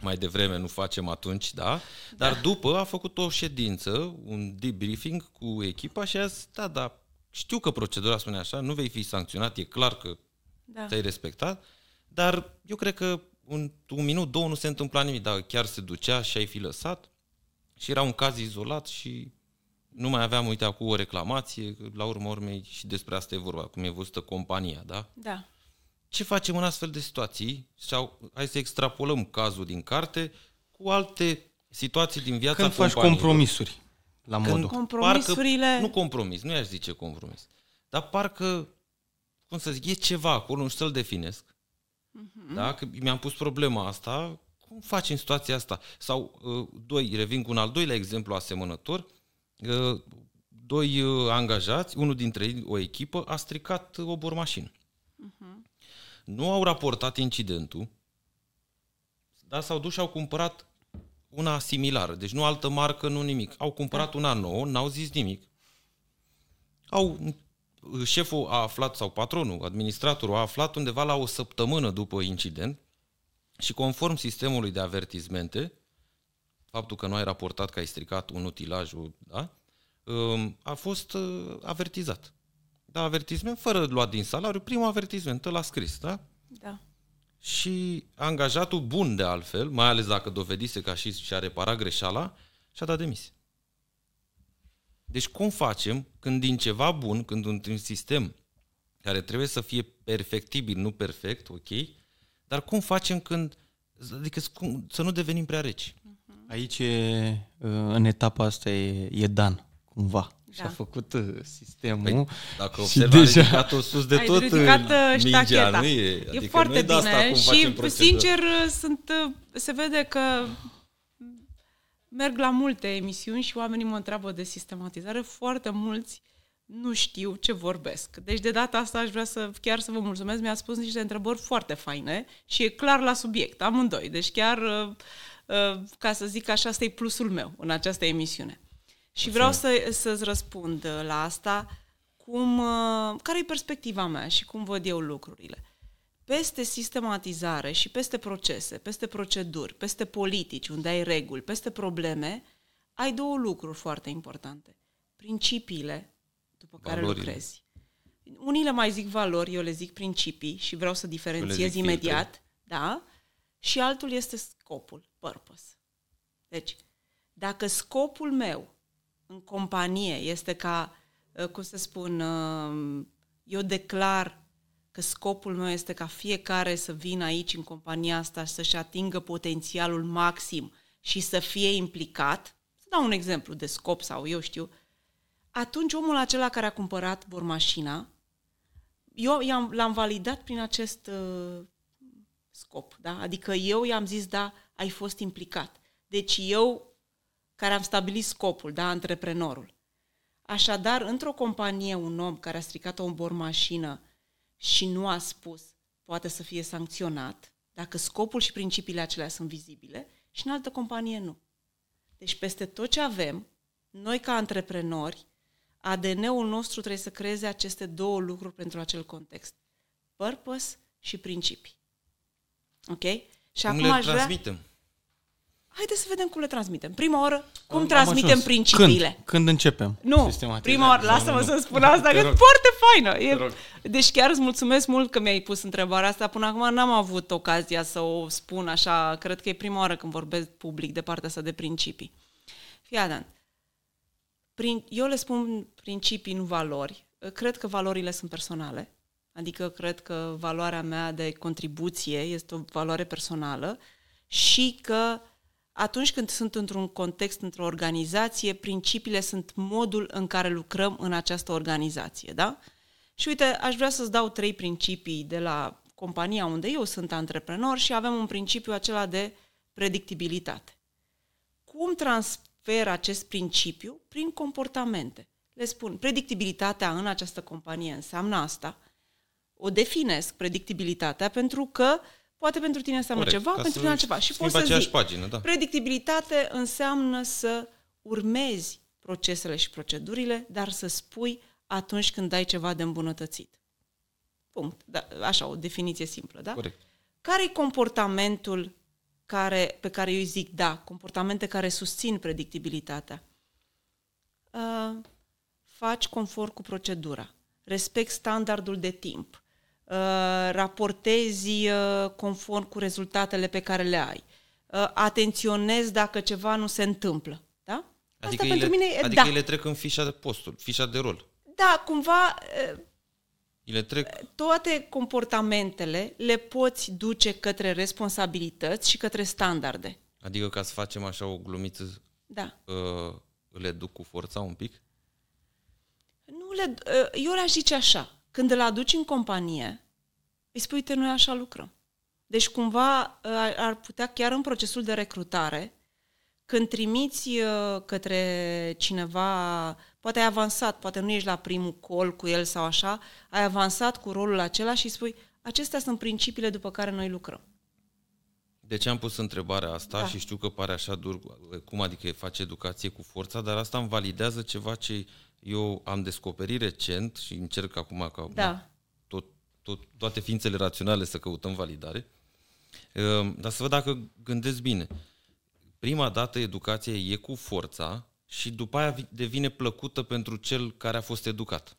mai devreme nu facem atunci, da? Dar după a făcut o ședință, un debriefing cu echipa și a zis, da, da, știu că procedura spune așa, nu vei fi sancționat, e clar că Da. ți-ai respectat, dar eu cred că un, un minut, două nu se întâmpla nimic, dar chiar se ducea și ai fi lăsat și era un caz izolat și nu mai aveam, uite, acum o reclamație, că la urmă urmei și despre asta e vorba, cum e văzută compania, da? Da. Ce facem în astfel de situații? Sau hai să extrapolăm cazul din carte cu alte situații din viața Când faci companiilor. compromisuri la Când modul. Compromisurile- Parcă, nu compromis, nu i-aș zice compromis. Dar parcă, cum să zic, e ceva acolo, nu știu să-l definesc. Mhm. Da? Că mi-am pus problema asta, cum faci în situația asta? Sau, uh, doi, revin cu un al doilea exemplu asemănător, uh, doi uh, angajați, unul dintre ei, o echipă, a stricat o bormașină. Nu au raportat incidentul, dar s-au dus și au cumpărat una similară, deci nu altă marcă, nu nimic. Au cumpărat una nouă, n-au zis nimic. Au, șeful a aflat, sau patronul, administratorul a aflat undeva la o săptămână după incident și conform sistemului de avertizmente, faptul că nu ai raportat că ai stricat un utilaj, da, um, a fost uh, avertizat. Da, avertisment fără luat din salariu, primul avertisment, l-a scris, da? Da. Și angajatul bun de altfel, mai ales dacă dovedise că a și și-a reparat greșeala, și-a dat demisie. Deci cum facem când din ceva bun, când într-un sistem care trebuie să fie perfectibil, nu perfect, ok, dar cum facem când, adică cum- să nu devenim prea reci? Aici, e, uh, în etapa asta, e, e Dan, cumva. Și Da. a făcut uh, sistemul. Păi, dacă și observi, a deja- ridicat-o sus de Ai tot ridicat uh, uh, mingea, ștacheta. nu e? e Adică foarte nu e de asta bine cum facem și, procedură. sincer, sunt, uh, se vede că merg la multe emisiuni și oamenii mă întreabă de sistematizare. Foarte mulți nu știu ce vorbesc. Deci de data asta aș vrea să chiar să vă mulțumesc. Mi-a spus niște întrebări foarte faine și e clar la subiect, amândoi. Deci chiar, uh, uh, ca să zic așa, asta e plusul meu în această emisiune. Și vreau să, să-ți răspund uh, la asta cum, uh, care e perspectiva mea și cum văd eu lucrurile. Peste sistematizare și peste procese, peste proceduri, peste politici, unde ai reguli, peste probleme, ai două lucruri foarte importante. Principiile după care Valorile. lucrezi. unii le mai zic valori, eu le zic principii și vreau să diferențiez imediat, filtre. da? Și altul este scopul, purpose. Deci, dacă scopul meu în companie este ca, uh, cum să spun, uh, eu declar că scopul meu este ca fiecare să vină aici în compania asta să-și atingă potențialul maxim și să fie implicat, să dau un exemplu de scop sau eu știu, atunci omul acela care a cumpărat bormașina, eu i-am, l-am validat prin acest uh, scop, da? Adică eu i-am zis, da, ai fost implicat. Deci eu, care am stabilit scopul, da, antreprenorul. Așadar, într-o companie, un om care a stricat o bormașină și nu a spus, poate să fie sancționat, dacă scopul și principiile acelea sunt vizibile, și în altă companie nu. Deci peste tot ce avem, noi ca antreprenori, ADN-ul nostru trebuie să creeze aceste două lucruri pentru acel context. Purpose și principii. Ok? Și cum acum le aș vrea... transmitem? Haideți să vedem cum le transmitem. Prima oară, cum Am transmitem ajuns. principiile. Când? Când începem? Nu, prima oară, lasă-mă să spun asta, că e foarte faină. E... Deci chiar îți mulțumesc mult că mi-ai pus întrebarea asta. Până acum n-am avut ocazia să o spun așa. Cred că e prima oară când vorbesc public de partea asta de principii. Fii atent. Prin, eu le spun principii, nu valori. Cred că valorile sunt personale. Adică cred că valoarea mea de contribuție este o valoare personală și că atunci când sunt într-un context, într-o organizație, principiile sunt modul în care lucrăm în această organizație, da? Și uite, aș vrea să-ți dau trei principii de la compania unde eu sunt antreprenor și avem un principiu acela de predictibilitate. Cum transfer acest principiu? Prin comportamente. Le spun, predictibilitatea în această companie înseamnă asta. O definesc, predictibilitatea, pentru că uh, Poate pentru tine înseamnă Corect, ceva, pentru tine altceva. Și poți să zic, pagină, da. predictibilitate înseamnă să urmezi procesele și procedurile, dar să spui atunci când ai ceva de îmbunătățit. Punct. Da, așa, o definiție simplă, da? Corect. Care e comportamentul care, pe care eu îi zic da, comportamente care susțin predictibilitatea? Uh, faci conform cu procedura, respect standardul de timp, Uh, raportezi uh, conform cu rezultatele pe care le ai. Uh, atenționezi dacă ceva nu se întâmplă. Da? Adică, Asta ele, pentru mine, adică da. ele trec în fișa de postul, fișa de rol. Da, cumva ele trec... toate comportamentele le poți duce către responsabilități și către standarde. Adică ca să facem așa o glumiță, da. uh, le duc cu forța un pic? Nu le, uh, eu le-aș zice așa. Când îl aduci în companie, îi spui, uite, noi așa lucrăm. Deci cumva ar putea chiar în procesul de recrutare, când trimiți uh, către cineva, poate ai avansat, poate nu ești la primul col cu el sau așa, ai avansat cu rolul acela și spui, acestea sunt principiile după care noi lucrăm. De ce am pus întrebarea asta da. și știu că pare așa dur, cum adică face educație cu forța, dar asta îmi validează ceva ce eu am descoperit recent și încerc acum ca da. Tot, tot, toate ființele raționale să căutăm validare, ehm, dar să văd dacă gândesc bine. Prima dată educația e cu forța și după aia devine plăcută pentru cel care a fost educat.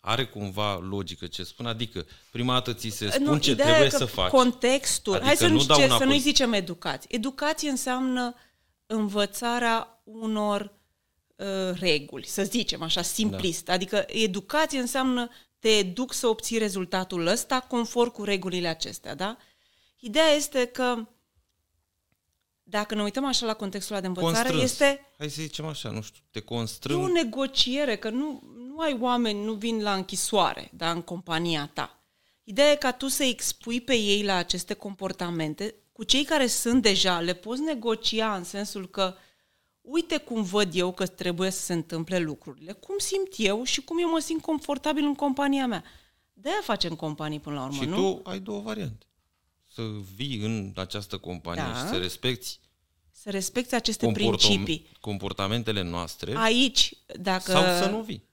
Are cumva logică ce spun? Adică, prima dată ți se spun nu, ce trebuie să faci. Contextul. Adică Hai să nu, zice, să nu zicem educație. Educație înseamnă învățarea unor uh, reguli, să zicem așa, simplist. Da. Adică educație înseamnă te educ să obții rezultatul ăsta conform cu regulile acestea, da? Ideea este că dacă ne uităm așa la contextul de învățare, Constrâns. este... Hai să zicem așa, nu știu, te constrâng... E o negociere, că nu, nu ai oameni, nu vin la închisoare, da, în compania ta. Ideea e ca tu să expui pe ei la aceste comportamente, cu cei care sunt deja, le poți negocia în sensul că uite cum văd eu că trebuie să se întâmple lucrurile, cum simt eu și cum eu mă simt confortabil în compania mea. De-aia facem companii până la urmă, și nu? Și tu ai două variante. Să vii în această companie da. și să respecti să respecti aceste principii. Comportamentele noastre. Aici, dacă... Sau să nu vii.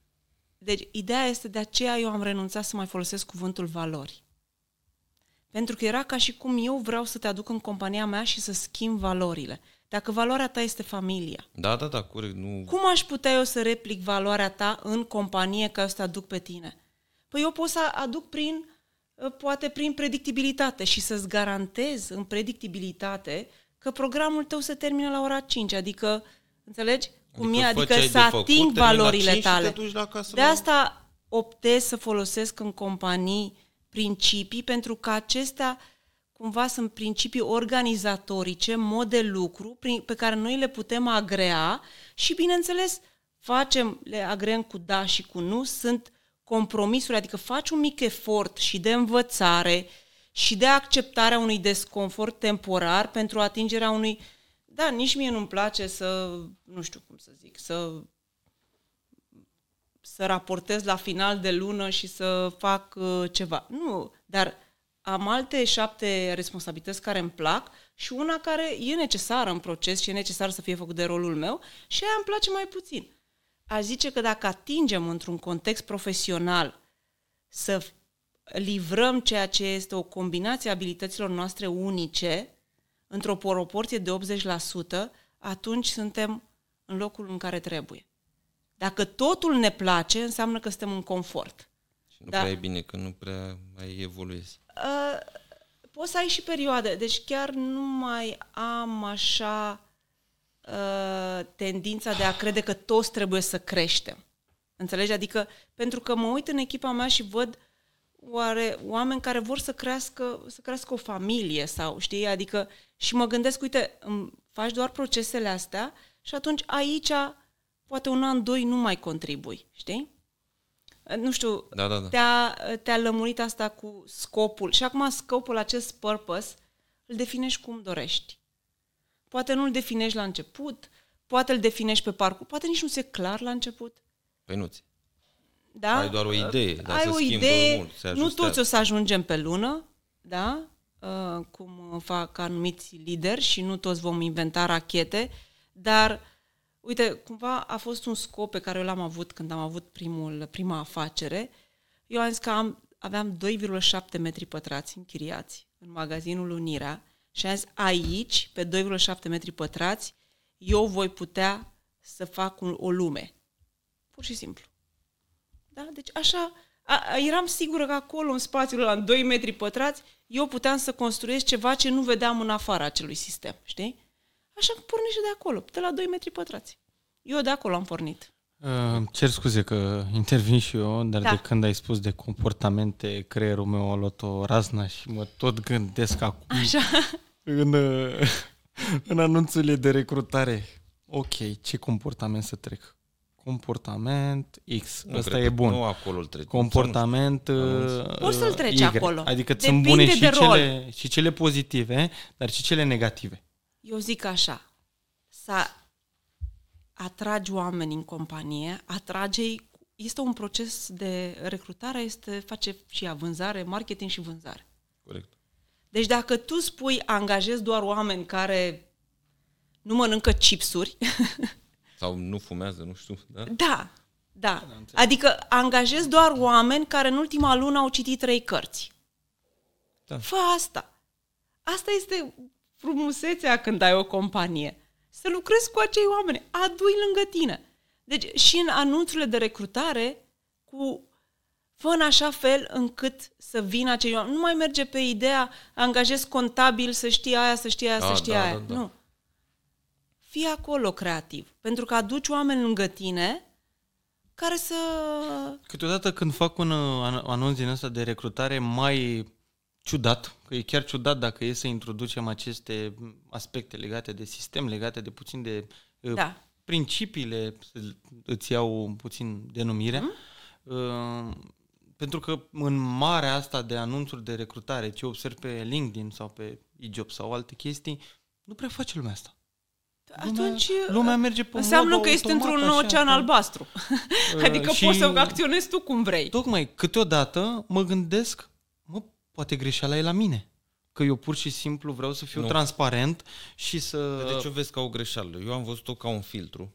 Deci, ideea este de aceea eu am renunțat să mai folosesc cuvântul valori. Pentru că era ca și cum eu vreau să te aduc în compania mea și să schimb valorile. Dacă valoarea ta este familia. Da, da, da, corect. Nu... Cum aș putea eu să replic valoarea ta în companie ca să te aduc pe tine? Păi eu pot să aduc prin, uh, poate prin predictibilitate și să-ți garantez în predictibilitate că programul tău se termină la ora 5, adică, înțelegi? Cum Adică e, fă adică ce ai să de făcut, ating termini la valorile 5 și tale. te duci la casă De la- asta optez să folosesc în companii principii, pentru că acestea cumva sunt principii organizatorice, mod de lucru prin, pe care noi le putem agrea și, bineînțeles, facem, le agreăm cu da și cu nu, sunt compromisuri, adică faci un mic efort și de învățare și de acceptarea unui desconfort temporar pentru atingerea unui... Da, nici mie nu-mi place să, nu știu cum să zic, să să raportez la final de lună și să fac uh, ceva. Nu, dar am alte șapte responsabilități care îmi plac și una care e necesară în proces și e necesară să fie făcut de rolul meu și aia îmi place mai puțin. Aș zice că dacă atingem într-un context profesional să livrăm ceea ce este o combinație a abilităților noastre unice, într-o proporție de 80%, atunci suntem în locul în care trebuie. Dacă totul ne place, înseamnă că suntem în confort. Și nu Da. prea e bine, că nu prea mai evoluezi. Uh, poți să ai și perioade, deci chiar nu mai am așa uh, tendința de a crede că toți trebuie să creștem. Înțelegi? Adică, pentru că mă uit în echipa mea și văd oare oameni care vor să crească, să crească o familie sau, știi, adică și mă gândesc, uite, îmi faci doar procesele astea și atunci aici poate un an, doi nu mai contribui, știi? Nu știu, Da, da, da. te-a, te-a lămurit asta cu scopul și acum scopul, acest purpose, îl definești cum dorești. Poate nu îl definești la început, poate îl definești pe parcurs, poate nici nu ți-e clar la început. Păi nu ți. Da? Ai doar o idee, dar Ai se o schimbă idee, mult, se nu ajustează. toți o să ajungem pe lună, da? Uh, cum fac anumiți lideri și nu toți vom inventa rachete, dar uite, cumva a fost un scop pe care eu l-am avut când am avut primul, prima afacere. Eu am zis că am, aveam 2,7 metri pătrați închiriați în magazinul Unirea și am zis aici, pe 2,7 metri pătrați, eu voi putea să fac un, o lume. Pur și simplu. Da? Deci așa, a, a, eram sigură că acolo, în spațiul ăla, în 2 metri pătrați, eu puteam să construiesc ceva ce nu vedeam în afara acelui sistem, știi? Așa că pornește de acolo, de la 2 metri pătrați. Eu de acolo am pornit. Uh, cer scuze că intervin și eu, dar Da. de când ai spus de comportamente, creierul meu a luat o razna și mă tot gândesc acum Așa. în, uh, în anunțurile de recrutare. Ok, ce comportament să trec? Comportament X. Nu Ăsta cred e că- bun. Nu acolo îl treci. Comportament Anunț. uh, Poți să-l treci Y. acolo. Adică Depinde sunt bune și de rol. cele, și cele pozitive, dar și cele negative. Eu zic așa, să atragi oameni în companie, atrage este un proces de recrutare, este face și ea vânzare, marketing și vânzare. Corect. Deci dacă tu spui angajezi doar oameni care nu mănâncă chipsuri, Sau nu fumează, nu știu. Da? da, da. Adică angajezi doar oameni care în ultima lună au citit trei cărți. Da. Fă asta. Asta este frumusețea când ai o companie. Să lucrezi cu acei oameni, adui lângă tine. Deci și în anunțurile de recrutare, cu fă în așa fel încât să vină acei oameni. Nu mai merge pe ideea angajezi contabil să știe aia, să știe aia, Da, să știe da, aia. da, da. Nu. Fii acolo creativ. Pentru că aduci oameni lângă tine care să... Câteodată când fac un uh, an- anunț din ăsta de recrutare mai ciudat, că e chiar ciudat dacă e să introducem aceste aspecte legate de sistem, legate de puțin de uh, Da. principiile, să îți iau puțin denumirea, Mhm. uh, pentru că în marea asta de anunțuri de recrutare, ce observ pe LinkedIn sau pe eJob sau alte chestii, nu prea face lumea asta. Atunci lumea merge pe înseamnă modul că ești automat, într-un așa, ocean că- albastru. Uh, adică și- poți să acționezi tu cum vrei. Tocmai, câteodată mă gândesc, mă, poate greșeala e la mine. Că eu pur și simplu vreau să fiu Nu. transparent și să... Deci o vezi ca o greșeală. Eu am văzut-o ca un filtru,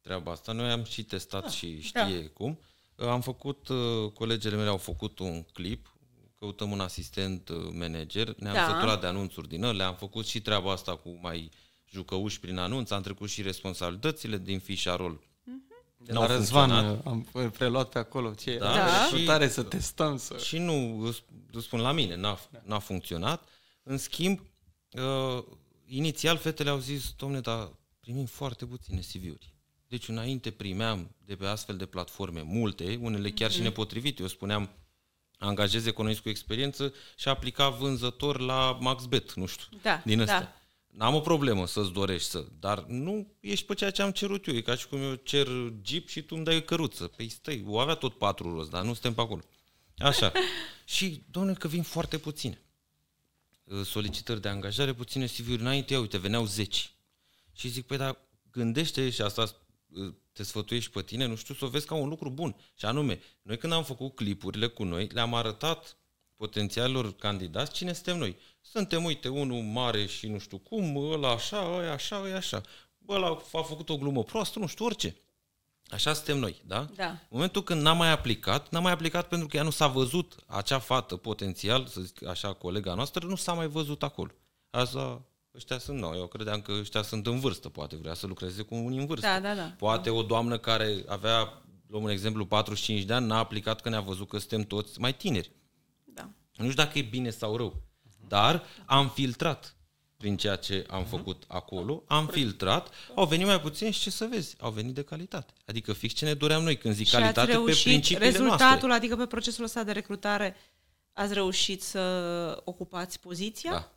treaba asta. Noi am și testat Da. și știe cum. Am făcut, uh, colegele mele au făcut un clip, căutăm un asistent uh, manager, ne-am Da. săturat de anunțuri din ele, am făcut și treaba asta cu mai jucăuși prin anunț, am trecut și responsabilitățile din fișa rol De la Răzvan am preluat pe acolo ce da, da. și tare să testăm. Să... Și nu, îți spun la mine, n-a, n-a funcționat. În schimb, uh, inițial fetele au zis, domne, dar primim foarte puține CV-uri. Deci înainte primeam de pe astfel de platforme multe, unele chiar și mhm. nepotrivite. Eu spuneam, angajez economist cu experiență și aplica vânzător la MaxBet, nu știu, da, din astea. Da. N-am o problemă să-ți dorești să, dar nu ești pe ceea ce am cerut eu. E ca și cum eu cer Jeep și tu îmi dai o căruță. Păi stai, o avea tot patru roți, dar nu suntem pe acolo. Așa. și, domnule, că vin foarte puține solicitări de angajare, puține CV-uri înainte, ia uite, veneau 10. Și zic, păi dar gândește și asta te sfătuiești pe tine, nu știu, să o vezi ca un lucru bun. Și anume, noi când am făcut clipurile cu noi, le-am arătat potențialilor candidați cine suntem noi. Suntem, uite, unul mare și nu știu cum, ăla așa, ăla așa, ăla așa. Ăla a făcut o glumă proastă, nu știu, orice. Așa suntem noi, da? Da. În momentul când n-am mai aplicat, n-am mai aplicat pentru că ea nu s-a văzut, acea fată potențial, să zic așa, colega noastră, nu s-a mai văzut acolo. Asta ăștia sunt noi. Eu credeam că ăștia sunt în vârstă, poate vrea să lucreze cu unii în vârstă. Da, da, da. Poate o doamnă care avea, luăm un exemplu, 45 de ani, n-a aplicat că ne-a văzut că suntem toți mai tineri. Da. Nu știu dacă e bine sau rău, dar am filtrat prin ceea ce am uh-huh. făcut acolo, am filtrat, au venit mai puțin și ce să vezi, au venit de calitate. Adică fix ce ne doream noi când zic și calitate pe principiile rezultatul, noastre. adică pe procesul ăsta de recrutare, ați reușit să ocupați poziția? Da.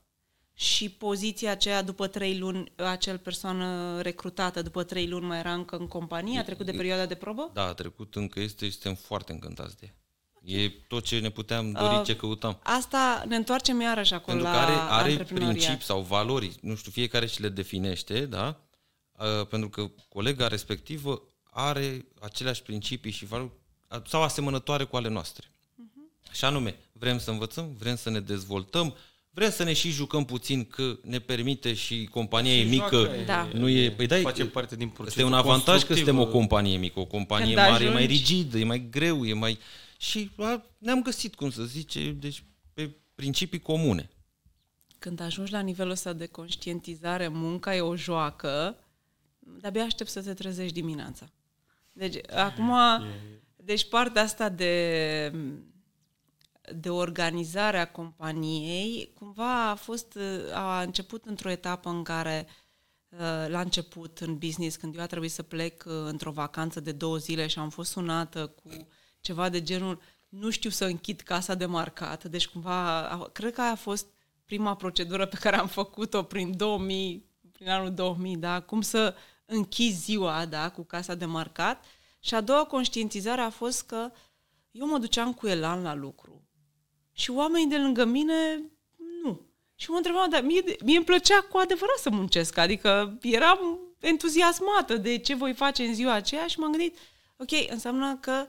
Și poziția aceea după trei luni, acel persoană recrutată după trei luni mai era încă în companie? A trecut de perioada de probă? Da, a trecut, încă este și suntem foarte încântați de ea. E tot ce ne puteam dori, uh, ce căutam. Asta ne întoarcem iarăși acolo Pentru la care are principii sau valori, nu știu, fiecare și le definește, da? Uh, pentru că colega respectivă are aceleași principii și valori sau asemănătoare cu ale noastre. Uh-huh. Și anume, vrem să învățăm, vrem să ne dezvoltăm, vrem să ne și jucăm puțin că ne permite și compania și e mică. Joacă, da. Nu e, păi dai, face parte din procesul Este un avantaj că suntem o companie mică, o companie Când mare ajungi. e mai rigidă, e mai greu, e mai și ne-am găsit, cum să zice, deci pe principii comune. Când ajungi la nivelul ăsta de conștientizare, munca e o joacă, de-abia aștept să te trezești dimineața. Deci, acum, deci partea asta de, de organizare a companiei, cumva a fost, a început într-o etapă în care la început în business, când eu a trebuit să plec într-o vacanță de două zile și am fost sunată cu ceva de genul nu știu să închid casa de marcat, deci cumva, cred că aia a fost prima procedură pe care am făcut-o prin 2000, prin anul 2000, da, cum să închizi ziua, da, cu casa de marcat. Și a doua conștientizare a fost că eu mă duceam cu elan la lucru. Și oamenii de lângă mine nu. Și mă întrebam, dar mie, mie îmi plăcea cu adevărat să muncesc, adică eram entuziasmată de ce voi face în ziua aceea. Și m-am gândit, ok, înseamnă că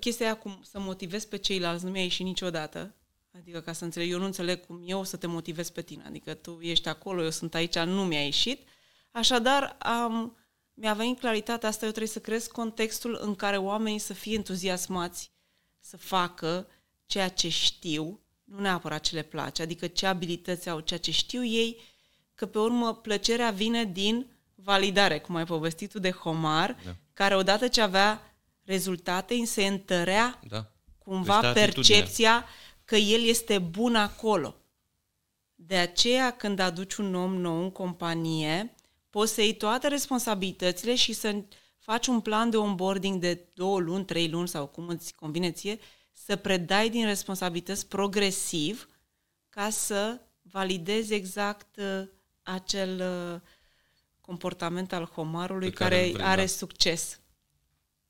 chestia aia cum să motivezi pe ceilalți nu mi-a ieșit niciodată. Adică ca să înțeleg, eu nu înțeleg cum eu o să te motivez pe tine. Adică tu ești acolo, eu sunt aici, nu mi-a ieșit. Așadar, am, mi-a venit claritatea asta, eu trebuie să cresc contextul în care oamenii să fie entuziasmați să facă ceea ce știu, nu neapărat ce le place, adică ce abilități au, ceea ce știu ei, că pe urmă plăcerea vine din validare, cum ai povestit tu de Homar, da. care odată ce avea rezultate, îi se întărea da. cumva deci percepția că el este bun acolo. De aceea, când aduci un om nou în companie, poți să iei toate responsabilitățile și să faci un plan de onboarding de două luni, trei luni sau cum îți convine ție, să predai din responsabilități progresiv ca să validezi exact uh, acel uh, comportament al homarului care, care vrei, are da. succes.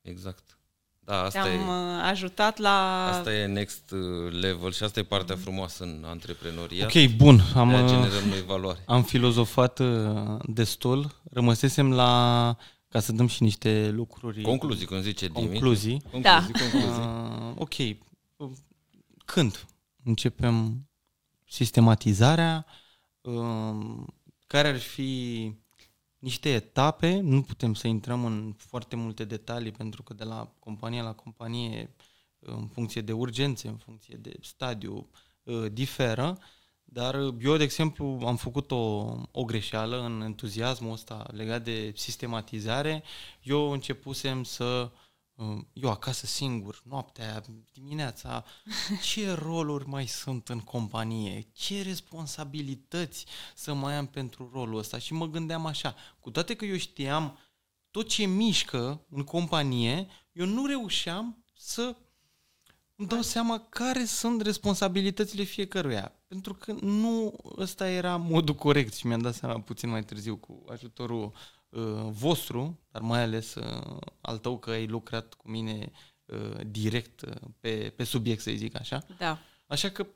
Exact. Da, asta Te-am e, uh, ajutat la... Asta e next uh, level și asta e partea mm. frumoasă în antreprenoria. Ok, bun. Am, uh, generăm noi valoare. Am filozofat destul. Rămăsesem la ca să dăm și niște lucruri... Concluzii, cum zice Dimi. Concluzii. Da. Concluzii, concluzii. Uh, ok. Când începem sistematizarea? Uh, care ar fi niște etape, nu putem să intrăm în foarte multe detalii pentru că de la companie la companie, în funcție de urgențe, în funcție de stadiu, ă, diferă, Dar eu, de exemplu, am făcut o, o greșeală în entuziasmul ăsta legat de sistematizare. Eu începusem să eu acasă singur, noaptea, dimineața, ce roluri mai sunt în companie, ce responsabilități să mai am pentru rolul ăsta și mă gândeam așa, cu toate că eu știam tot ce mișcă în companie, eu nu reușeam să îmi dau seama care sunt responsabilitățile fiecăruia. Pentru că nu ăsta era modul corect și mi-am dat seama puțin mai târziu cu ajutorul uh, vostru, dar mai ales uh, al tău că ai lucrat cu mine uh, direct uh, pe, pe subiect, să zic așa. Da. Așa că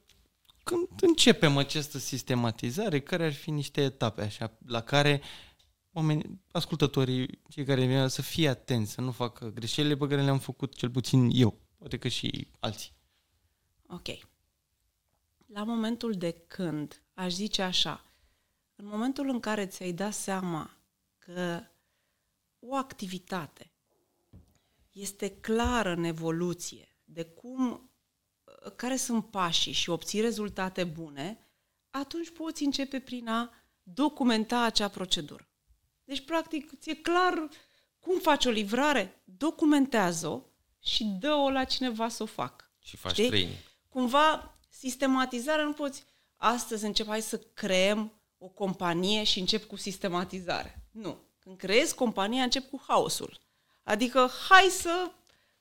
când începem această sistematizare, care ar fi niște etape așa, la care oamenii, ascultătorii, cei care vin să fie atenți, să nu facă greșelile pe care le-am făcut cel puțin eu, poate că și alții. Ok. La momentul de când, aș zice așa, în momentul în care ți-ai dat seama că o activitate este clară în evoluție de cum, care sunt pașii și obții rezultate bune, atunci poți începe prin a documenta acea procedură. Deci, practic, ți-e clar cum faci o livrare, documentează-o și dă-o la cineva să o facă. Și faci Știi? training. Cumva, sistematizarea nu poți... Astăzi încep, hai să creăm o companie și încep cu sistematizare. Nu. Când creezi compania, încep cu haosul. Adică, hai să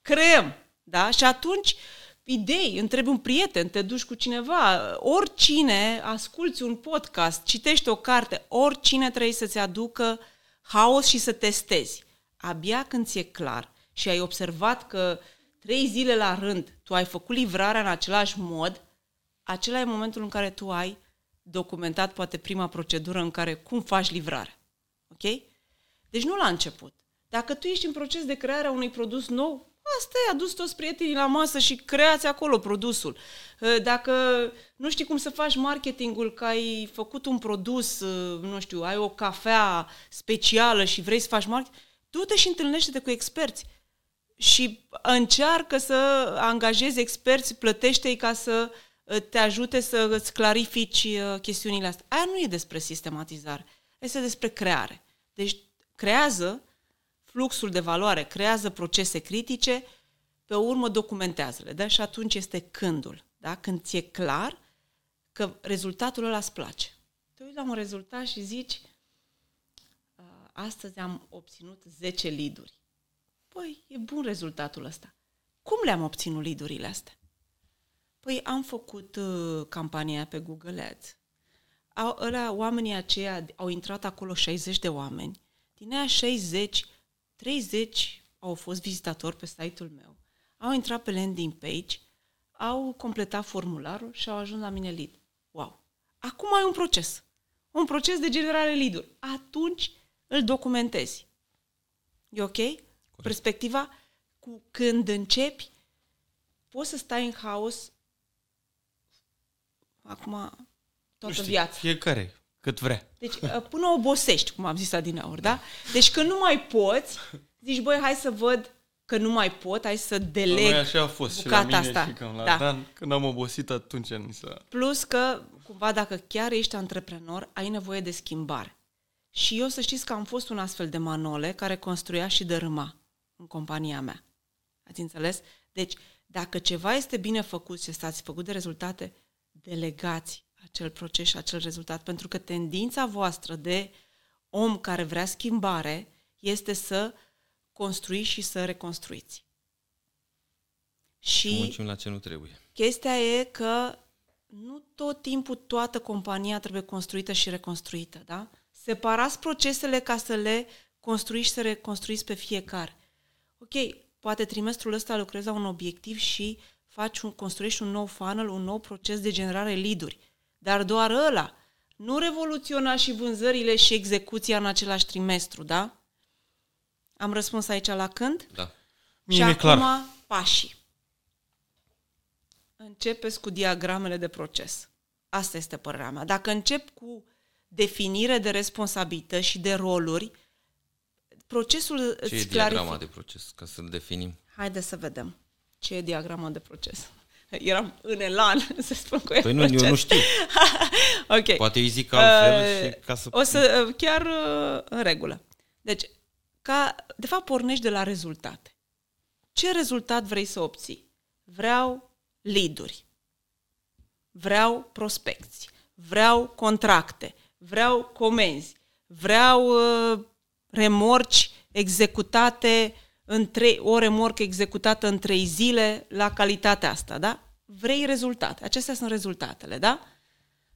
creăm. Da? Și atunci, idei, întrebi un prieten, te duci cu cineva, oricine, asculți un podcast, citești o carte, oricine trebuie să-ți aducă haos și să testezi. Abia când ți-e clar și ai observat că trei zile la rând tu ai făcut livrarea în același mod, acela e momentul în care tu ai documentat poate prima procedură în care cum faci livrare. Ok? Deci nu la început. Dacă tu ești în proces de creare a unui produs nou, asta e, adus toți prietenii la masă și creați acolo produsul. Dacă nu știi cum să faci marketingul, că ai făcut un produs, nu știu, ai o cafea specială și vrei să faci marketing, du-te și întâlnește-te cu experți și încearcă să angajezi experți, plătește-i ca să uh, te ajute să îți clarifici uh, chestiunile astea. Aia nu e despre sistematizare, este despre creare. Deci creează fluxul de valoare, creează procese critice, pe urmă documentează-le. Da? Și atunci este cândul. Da? Când ți-e clar că rezultatul ăla îți place. Te uiți la un rezultat și zici, uh, astăzi am obținut 10 liduri. Păi, e bun rezultatul ăsta. Cum le-am obținut lidurile astea? Păi am făcut uh, campania pe Google Ads. Au, ăla, oamenii aceia au intrat acolo 60 de oameni. Din aia 60, 30 au fost vizitatori pe site-ul meu. Au intrat pe landing page, au completat formularul și au ajuns la mine lead. Wow! Acum ai un proces. Un proces de generare lead Atunci îl documentezi. E ok? Perspectiva cu când începi, poți să stai în haos acum toată știu, viața. Fiecare, cât vrea. Deci uh, până obosești, cum am zis adineauri, da? Deci când nu mai poți, zici, băi, hai să văd că nu mai pot, hai să deleg așa a fost și la mine asta. și cam la da. Dan, când am obosit atunci ni s-a... Plus că, cumva, dacă chiar ești antreprenor, ai nevoie de schimbare. Și eu să știți că am fost un astfel de manole care construia și dărâma în compania mea. Ați înțeles? Deci, dacă ceva este bine făcut și stați făcut de rezultate, delegați acel proces și acel rezultat, pentru că tendința voastră de om care vrea schimbare este să construiți și să reconstruiți. Și muncim la ce nu trebuie. Chestia e că nu tot timpul toată compania trebuie construită și reconstruită, da? Separați procesele ca să le construiți și să reconstruiți pe fiecare ok, poate trimestrul ăsta lucrezi la un obiectiv și faci un, construiești un nou funnel, un nou proces de generare lead Dar doar ăla. Nu revoluționa și vânzările și execuția în același trimestru, da? Am răspuns aici la când? Da. Mie și acum clar. pașii. Începeți cu diagramele de proces. Asta este părerea mea. Dacă încep cu definire de responsabilități și de roluri, procesul Ce e diagrama de proces, ca să-l definim? Haideți să vedem ce e diagrama de proces. Eram în elan să spun cu Păi nu, eu nu știu. ok. Poate îi zic altfel Uh, și ca să... O să, uh, chiar uh, în regulă. Deci, ca, de fapt, pornești de la rezultate. Ce rezultat vrei să obții? Vreau lead-uri, vreau prospecții, vreau contracte, vreau comenzi, vreau uh, remorci executate în trei, o remorcă executată în trei zile la calitatea asta, da? Vrei rezultate. Acestea sunt rezultatele, da?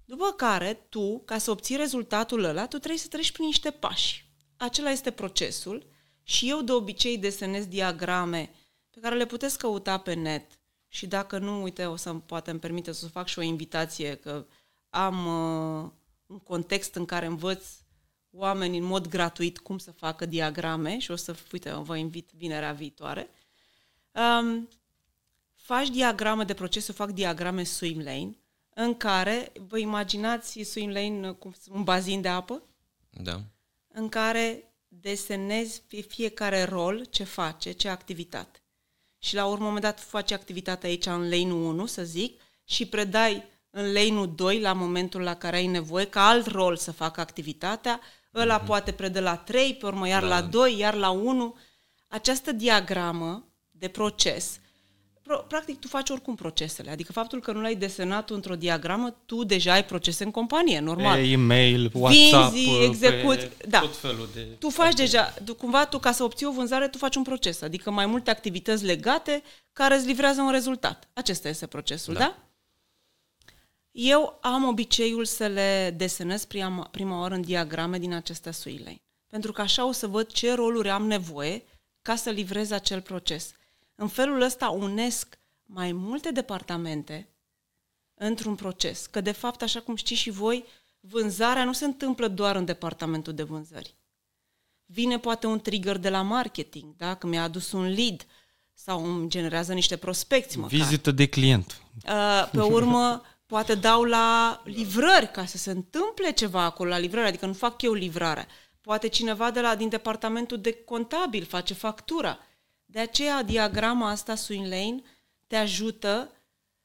După care, tu, ca să obții rezultatul ăla, tu trebuie să treci prin niște pași. Acela este procesul și eu de obicei desenez diagrame pe care le puteți căuta pe net și dacă nu, uite, o să poate îmi permite să fac și o invitație că am uh, un context în care învăț oameni în mod gratuit cum să facă diagrame și o să, uite, vă invit vinerea viitoare. Um, faci diagrame de proces, fac diagrame swim lane, în care vă imaginați swim lane cum un bazin de apă, Da. în care desenezi pe fiecare rol ce face, ce activitate. Și la un moment dat faci activitatea aici în lane-ul 1, să zic, și predai în lane-ul 2 la momentul la care ai nevoie ca alt rol să facă activitatea, ăla mm-hmm. poate predă la 3, pe urmă iar Da. la 2, iar la 1. Această diagramă de proces, pro- practic tu faci oricum procesele, adică faptul că nu l-ai desenat tu într-o diagramă, tu deja ai procese în companie, normal. Pe e-mail, WhatsApp, Vinzi, pe execuți, da. tot felul de... Tu faci deja, tu, cumva tu ca să obții o vânzare, tu faci un proces, adică mai multe activități legate care îți livrează un rezultat. Acesta este procesul, da? Da. Da? Eu am obiceiul să le desenez prima, prima oară în diagrame din aceste suilei. Pentru că așa o să văd ce roluri am nevoie ca să livrez acel proces. În felul ăsta unesc mai multe departamente într-un proces. Că, de fapt, așa cum știți și voi, vânzarea nu se întâmplă doar în departamentul de vânzări. Vine poate un trigger de la marketing, da? că mi-a adus un lead sau îmi generează niște prospecți măcar. Vizită de client. Uh, Pe urmă, poate dau la livrări ca să se întâmple ceva acolo la livrări, adică nu fac eu livrarea. Poate cineva de la, din departamentul de contabil face factura. De aceea, diagrama asta, Swing Lane, te ajută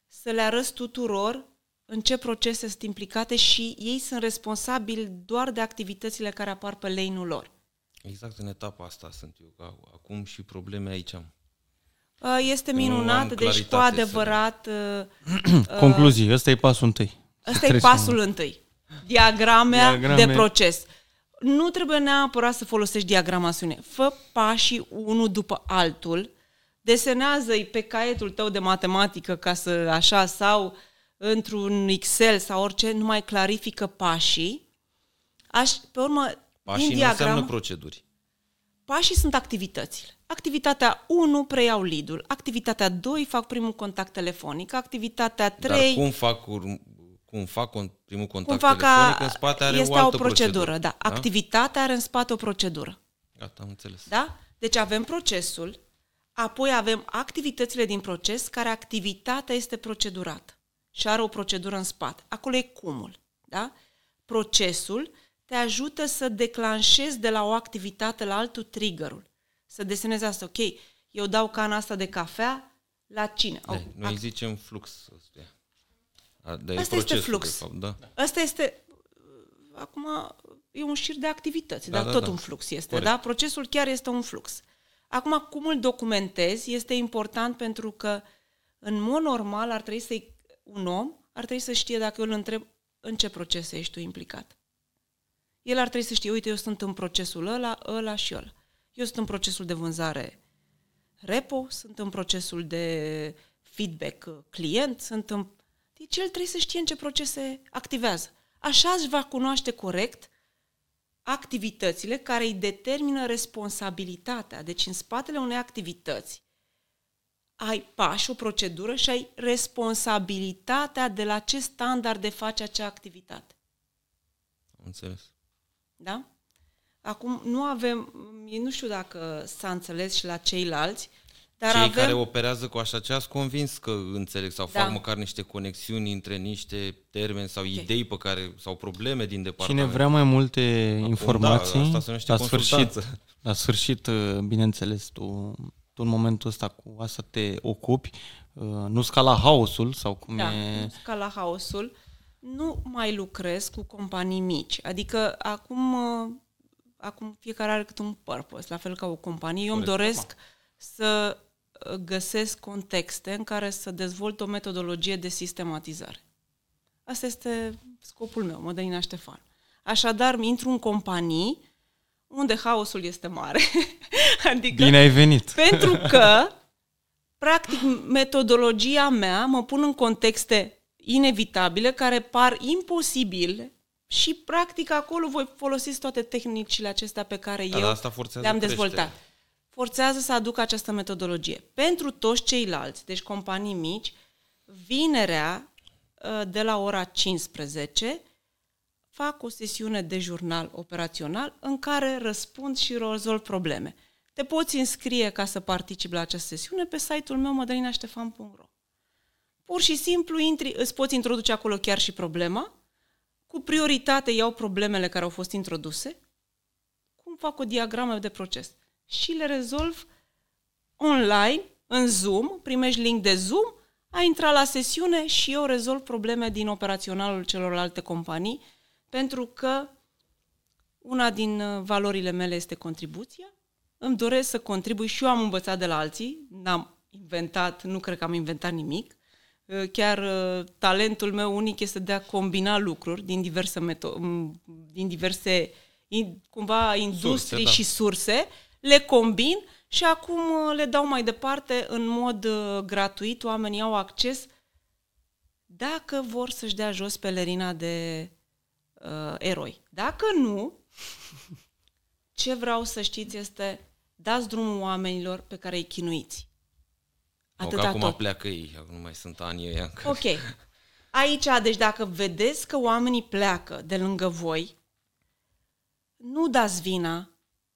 să le arăți tuturor în ce procese sunt implicate și ei sunt responsabili doar de activitățile care apar pe lane-ul lor. Exact în etapa asta sunt eu. că Acum și probleme aici am. Uh, Este Nu minunat, am deci cu claritate să- adevărat... uh, Concluzii, ăsta e pasul întâi. Ăsta e Trebuie să- pasul întâi. Diagramea Diagrame. de proces. Nu trebuie neapărat să folosești diagrama sune. Fă pașii unul după altul, desenează-i pe caietul tău de matematică ca să așa sau într-un Excel sau orice, numai clarifică pașii. Aș, pe urmă, Pașii din nu înseamnă diagramă, proceduri. pașii sunt activitățile. Activitatea 1 preiau lead-ul, activitatea 2 fac primul contact telefonic, activitatea 3 Dar cum fac, urm- cum fac con- primul cum contact fac telefonic, ca, în spate are este o altă o procedură, da. da? Activitatea are în spate o procedură. Gata, am înțeles. Da? Deci avem procesul, apoi avem activitățile din proces, care activitatea este procedurată și are o procedură în spate. Acolo e cumul. Da? Procesul te ajută să declanșezi de la o activitate la altul triggerul. Să desenezi asta. Ok, eu dau cana asta de cafea la cine? Da, Oh, noi îi zicem flux ăstuia. A, Dar e Asta este procesul, flux. De fapt, da. Ăsta este, acum, e un șir de activități, Da, dar da, tot da. un flux este, Corect. da? Procesul chiar este un flux. Acum, cum îl documentezi este important pentru că, în mod normal, ar trebui să un om ar trebui să știe dacă eu îl întreb în ce procese ești tu implicat. El ar trebui să știe, uite, eu sunt în procesul ăla, ăla și ăla. Eu sunt în procesul de vânzare repo, sunt în procesul de feedback uh, client, sunt în... Deci el trebuie să știe în ce procese activează. Așa își va cunoaște corect activitățile care îi determină responsabilitatea. Deci în spatele unei activități ai pași, o procedură și ai responsabilitatea de la ce standard de face acea activitate. Am înțeles. Da? Acum, nu avem, eu nu știu dacă s-a înțeles și la ceilalți, dar Cei avem... care operează cu așa ceva sunt convins că înțeleg sau Da. fac măcar niște conexiuni între niște termeni sau idei pe care sau probleme din Cine departament. vrea mai multe informații, da, asta se numește la sfârșit, consultanță. la sfârșit, bineînțeles, tu, tu în momentul ăsta cu asta te ocupi, uh, nu scala haosul sau cum da, e... nu scala haosul, nu mai lucrez cu companii mici. Adică acum, uh, acum fiecare are cât un purpose, la fel ca o companie. Eu îmi doresc să uh, găsesc contexte în care să dezvolt o metodologie de sistematizare. Asta este scopul meu, Mădălina Ștefan. Așadar, intru în companii unde haosul este mare. adică, Bine ai venit! Pentru că, practic, metodologia mea mă pun în contexte inevitabile care par imposibile și, practic, acolo voi folosi toate tehnicile acestea pe care da, eu asta le-am dezvoltat. Forțează să aduc această metodologie. Pentru toți ceilalți, deci companii mici, vinerea ă, de la ora 15 fac o sesiune de jurnal operațional în care răspund și rezolv probleme. Te poți înscrie ca să participi la această sesiune pe site-ul meu mădălinaștefan.ro Pur și simplu intri, îți poți introduce acolo chiar și problema, cu prioritate iau problemele care au fost introduse, cum fac o diagramă de proces și le rezolv online, în Zoom, primești link de Zoom, ai intrat la sesiune și eu rezolv probleme din operaționalul celorlalte companii pentru că una din uh, valorile mele este contribuția. Îmi doresc să contribui și eu am învățat de la alții, n-am inventat, nu cred că am inventat nimic. Uh, chiar uh, talentul meu unic este de a combina lucruri din diverse, meto- din diverse cumva industrii surse, da. și surse, le combin și acum le dau mai departe în mod gratuit. Oamenii au acces dacă vor să-și dea jos pelerina de uh, eroi. Dacă nu, ce vreau să știți este dați drumul oamenilor pe care îi chinuiți. Atâta acum tot. pleacă ei, acum nu mai sunt ani ăia încă. Ok. Aici, deci dacă vedeți că oamenii pleacă de lângă voi, nu dați vina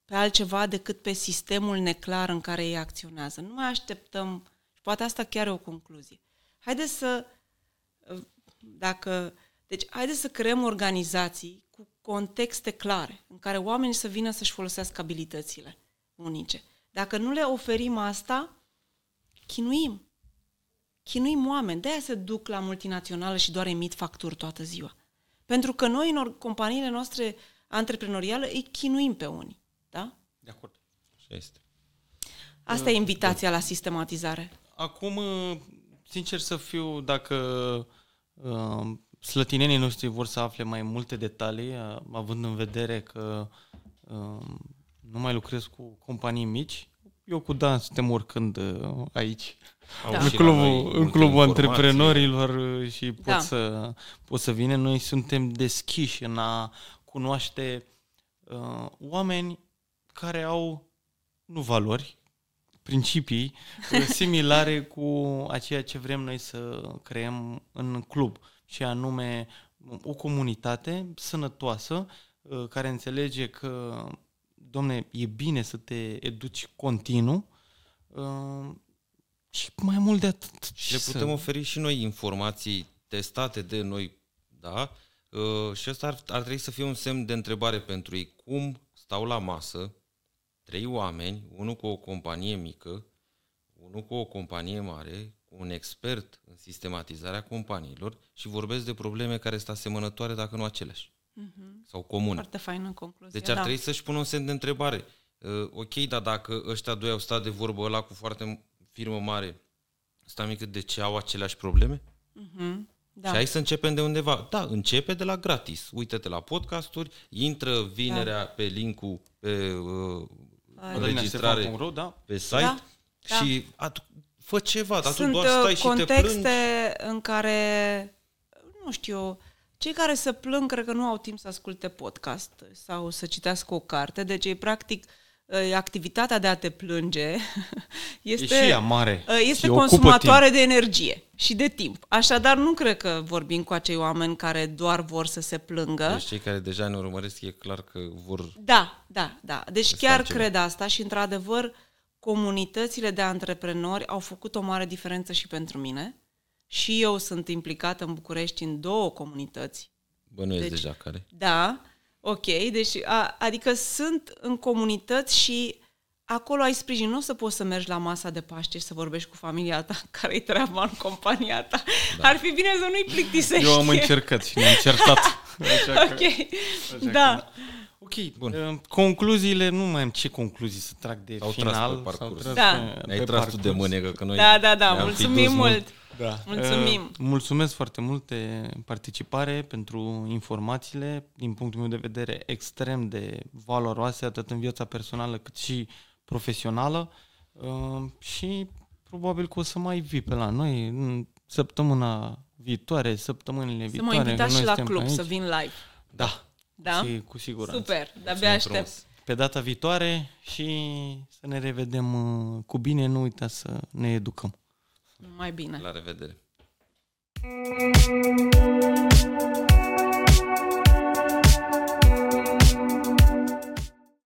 pe altceva decât pe sistemul neclar în care ei acționează. Nu mai așteptăm, și poate asta chiar e o concluzie. Haideți să, dacă deci, haideți să creăm organizații cu contexte clare, în care oamenii să vină să-și folosească abilitățile unice. Dacă nu le oferim asta, chinuim. Chinuim oameni. De-aia se duc la multinațională și doar emit facturi toată ziua. Pentru că noi, în companiile noastre antreprenoriale, îi chinuim pe unii. Da? De acord. Așa este. Asta e invitația la sistematizare. Acum, sincer să fiu, dacă uh, slătinenii noștri vor să afle mai multe detalii, având în vedere că nu mai lucrez cu companii mici. Eu cu Dan suntem oricând aici, da. în clubul, în clubul antreprenorilor și pot, da. să, pot să vină. Noi suntem deschiși în a cunoaște uh, oameni care au nu valori, principii similare cu aceea ce vrem noi să creăm în club și anume o comunitate sănătoasă uh, care înțelege că, domne, e bine să te educi continuu uh, și mai mult de atât. Și le putem să... oferi și noi informații testate de noi, da? Uh, și asta ar, ar trebui să fie un semn de întrebare pentru ei. Cum stau la masă trei oameni, unul cu o companie mică, unul cu o companie mare, un expert în sistematizarea companiilor și vorbesc de probleme care sunt asemănătoare, dacă nu aceleași. Uh-huh. Sau comune. Foarte faină concluzie. Deci ar da. trebui să-și pună un semn de întrebare. Uh, ok, dar dacă ăștia doi au stat de vorbă ăla cu foarte firmă mare, asta mică, de ce au aceleași probleme? Uh-huh. Da. Și hai să începem de undeva. Da, începe de la gratis. Uită-te la podcasturi, intră vinerea da. pe linkul pe uh, înregistrare da. pe site da. și da fă ceva, dar Sunt tu doar stai și contexte te plângi. în care, nu știu, cei care se plâng cred că nu au timp să asculte podcast sau să citească o carte, deci e practic activitatea de a te plânge este, e și mare. este consumatoare de energie și de timp. Așadar, nu cred că vorbim cu acei oameni care doar vor să se plângă. Deci cei care deja ne urmăresc e clar că vor... Da, da, da. Deci chiar cred asta și, într-adevăr, comunitățile de antreprenori au făcut o mare diferență și pentru mine. Și eu sunt implicată în București în două comunități. Bănuiesc deci, deja care. Da, ok. Deci, a, adică sunt în comunități și acolo ai sprijin, nu o să poți să mergi la masa de Paște și să vorbești cu familia ta, care-i treaba în compania ta. Da. Ar fi bine să nu-i plictisești. Eu am încercat și ne-am certat. Așa ok, că, da. Că, Ok, Bun. Uh, concluziile, nu mai am ce concluzii să trag de sau final. Tras pe parcurs. Sau tras da. pe, Ne-ai pe tras parcurs. tu de mânecă, că noi Da, da, da, mulțumim mult. mult. Da. Mulțumim. Uh, mulțumesc foarte mult de participare, pentru informațiile, din punctul meu de vedere, extrem de valoroase, atât în viața personală cât și profesională. Uh, și probabil că o să mai vii pe la noi în săptămâna viitoare, săptămânile să viitoare. Să mă invitați și la club, aici. să vin live. Da, da? Și cu siguranță. Super, de-abia aștept. Pe data viitoare și să ne revedem uh, cu bine, nu uita să ne educăm. Mai bine. La revedere.